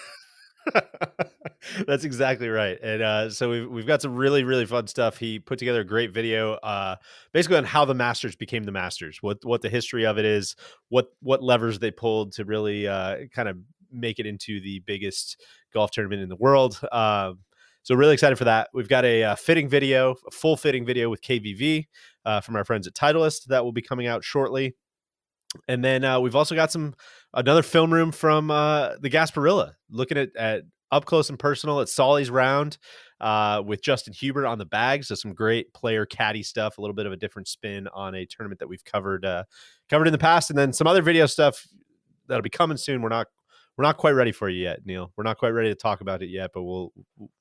That's exactly right. And uh, so we've we've got some really really fun stuff. He put together a great video, uh, basically on how the Masters became the Masters, what what the history of it is, what what levers they pulled to really uh, kind of make it into the biggest golf tournament in the world. Um, so really excited for that. We've got a, uh fitting video, a full fitting video with KVV uh, from our friends at Titleist that will be coming out shortly. And then uh, we've also got some another film room from uh, the Gasparilla, looking at, at up close and personal at Soly's round uh, with Justin Hubert on the bag. So some great player caddy stuff, a little bit of a different spin on a tournament that we've covered uh, covered in the past, and then some other video stuff that'll be coming soon. We're not we're not quite ready for you yet, Neil. We're not quite ready to talk about it yet, but we'll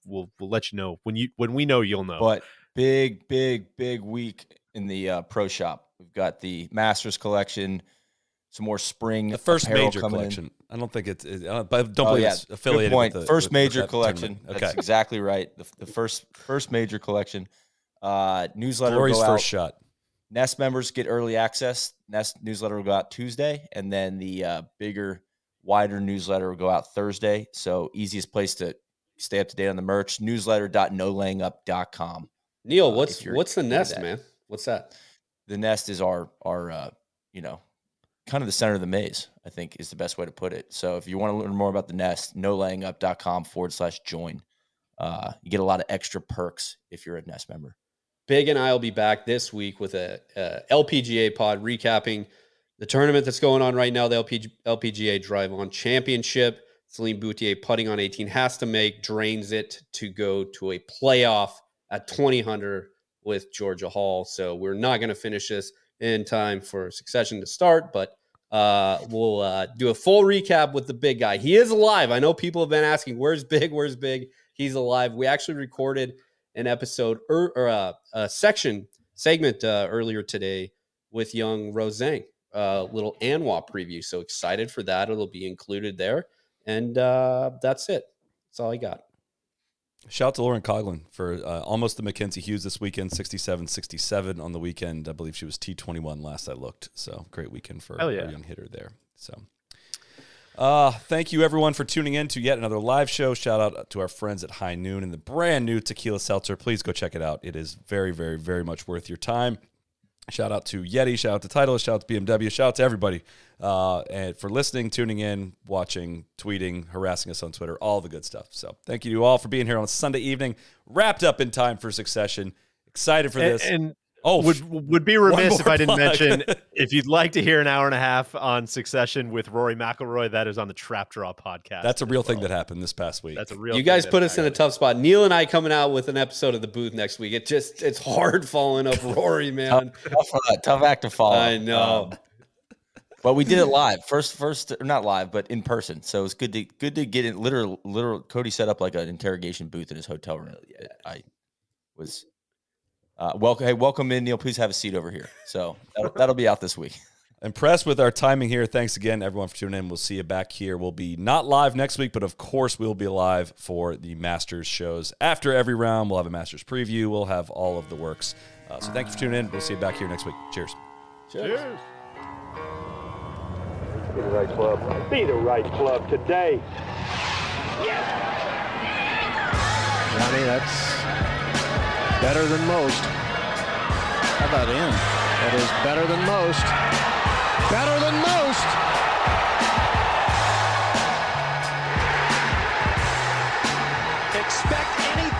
we'll we'll let you know when you when we know you'll know. But big, big, big week in the uh, pro shop. We've got the Masters collection, some more spring. The first major coming in. collection. I don't think it's. It, uh, but don't Oh, believe yeah. it's Good point. With the, first with- with major that collection. tournament. That's Okay. exactly right. The, the first first major collection. Uh, newsletter Glory's will go first out. shot. Nest members get early access. Nest newsletter will go out Tuesday, and then the uh, bigger, wider newsletter will go out Thursday. So easiest place to stay up to date on the merch: newsletter.nolayingup.com. Neil, Uh, what's if you're what's the nest, that. man? What's that? The nest is our our uh, you know kind of the center of the maze. I think is the best way to put it. So if you want to learn more about the nest, no laying nolayingup.com forward slash join. Uh, you get a lot of extra perks if you're a nest member. Big and I will be back this week with a, uh LPGA pod recapping the tournament that's going on right now, the LPG, LPGA Drive On Championship. Celine Boutier putting on 18 has to make, drains it to go to a playoff at 2000 with Georgia Hall. So we're not going to finish this in time for succession to start, but uh, we'll uh, do a full recap with the big guy. He is alive. I know people have been asking, where's Big? Where's Big? He's alive. We actually recorded an episode er, or uh, a section segment uh, earlier today with young Roseng, a little ANWA preview. So excited for that. It'll be included there. And uh, that's it. That's all I got. Shout out to Lauren Coughlin for uh, almost the Mackenzie Hughes this weekend, 67 67 on the weekend. I believe she was T21 last I looked. So great weekend for yeah. young hitter there. So uh, thank you everyone for tuning in to yet another live show. Shout out to our friends at High Noon and the brand new Tequila Seltzer. Please go check it out. It is very, very, very much worth your time. Shout out to Yeti. Shout out to Titleist. Shout out to BMW. Shout out to everybody uh, and for listening, tuning in, watching, tweeting, harassing us on Twitter, all the good stuff. So thank you to all for being here on a Sunday evening, wrapped up in time for Succession. Excited for And, this. and oh, would would be remiss if I didn't plug. mention if you'd like to hear an hour and a half on Succession with Rory McIlroy, that is on the Trap Draw podcast. that's a as real thing that happened this past week. That's a real. You guys that put us in a tough spot. Neil and I coming out with an episode of the booth next week. It just it's hard following up Rory, man. tough, uh, tough act to follow. I know. Um, but we did it live first, first or not live, but in person. So it's good to good to get it. Literal, literal. Cody set up like an interrogation booth in his hotel room. Yeah, I was. Uh, welcome, hey, welcome in, Neil. Please have a seat over here. So that'll, that'll be out this week. Impressed with our timing here. Thanks again, everyone, for tuning in. We'll see you back here. We'll be not live next week, but of course, we'll be live for the Masters shows. After every round, we'll have a Masters preview. We'll have all of the works. Uh, so thank you for tuning in. We'll see you back here next week. Cheers. Cheers. Be the right club. Be the right club today. Johnny, that's better than most. How about him? That is better than most. Better than most. Expect anything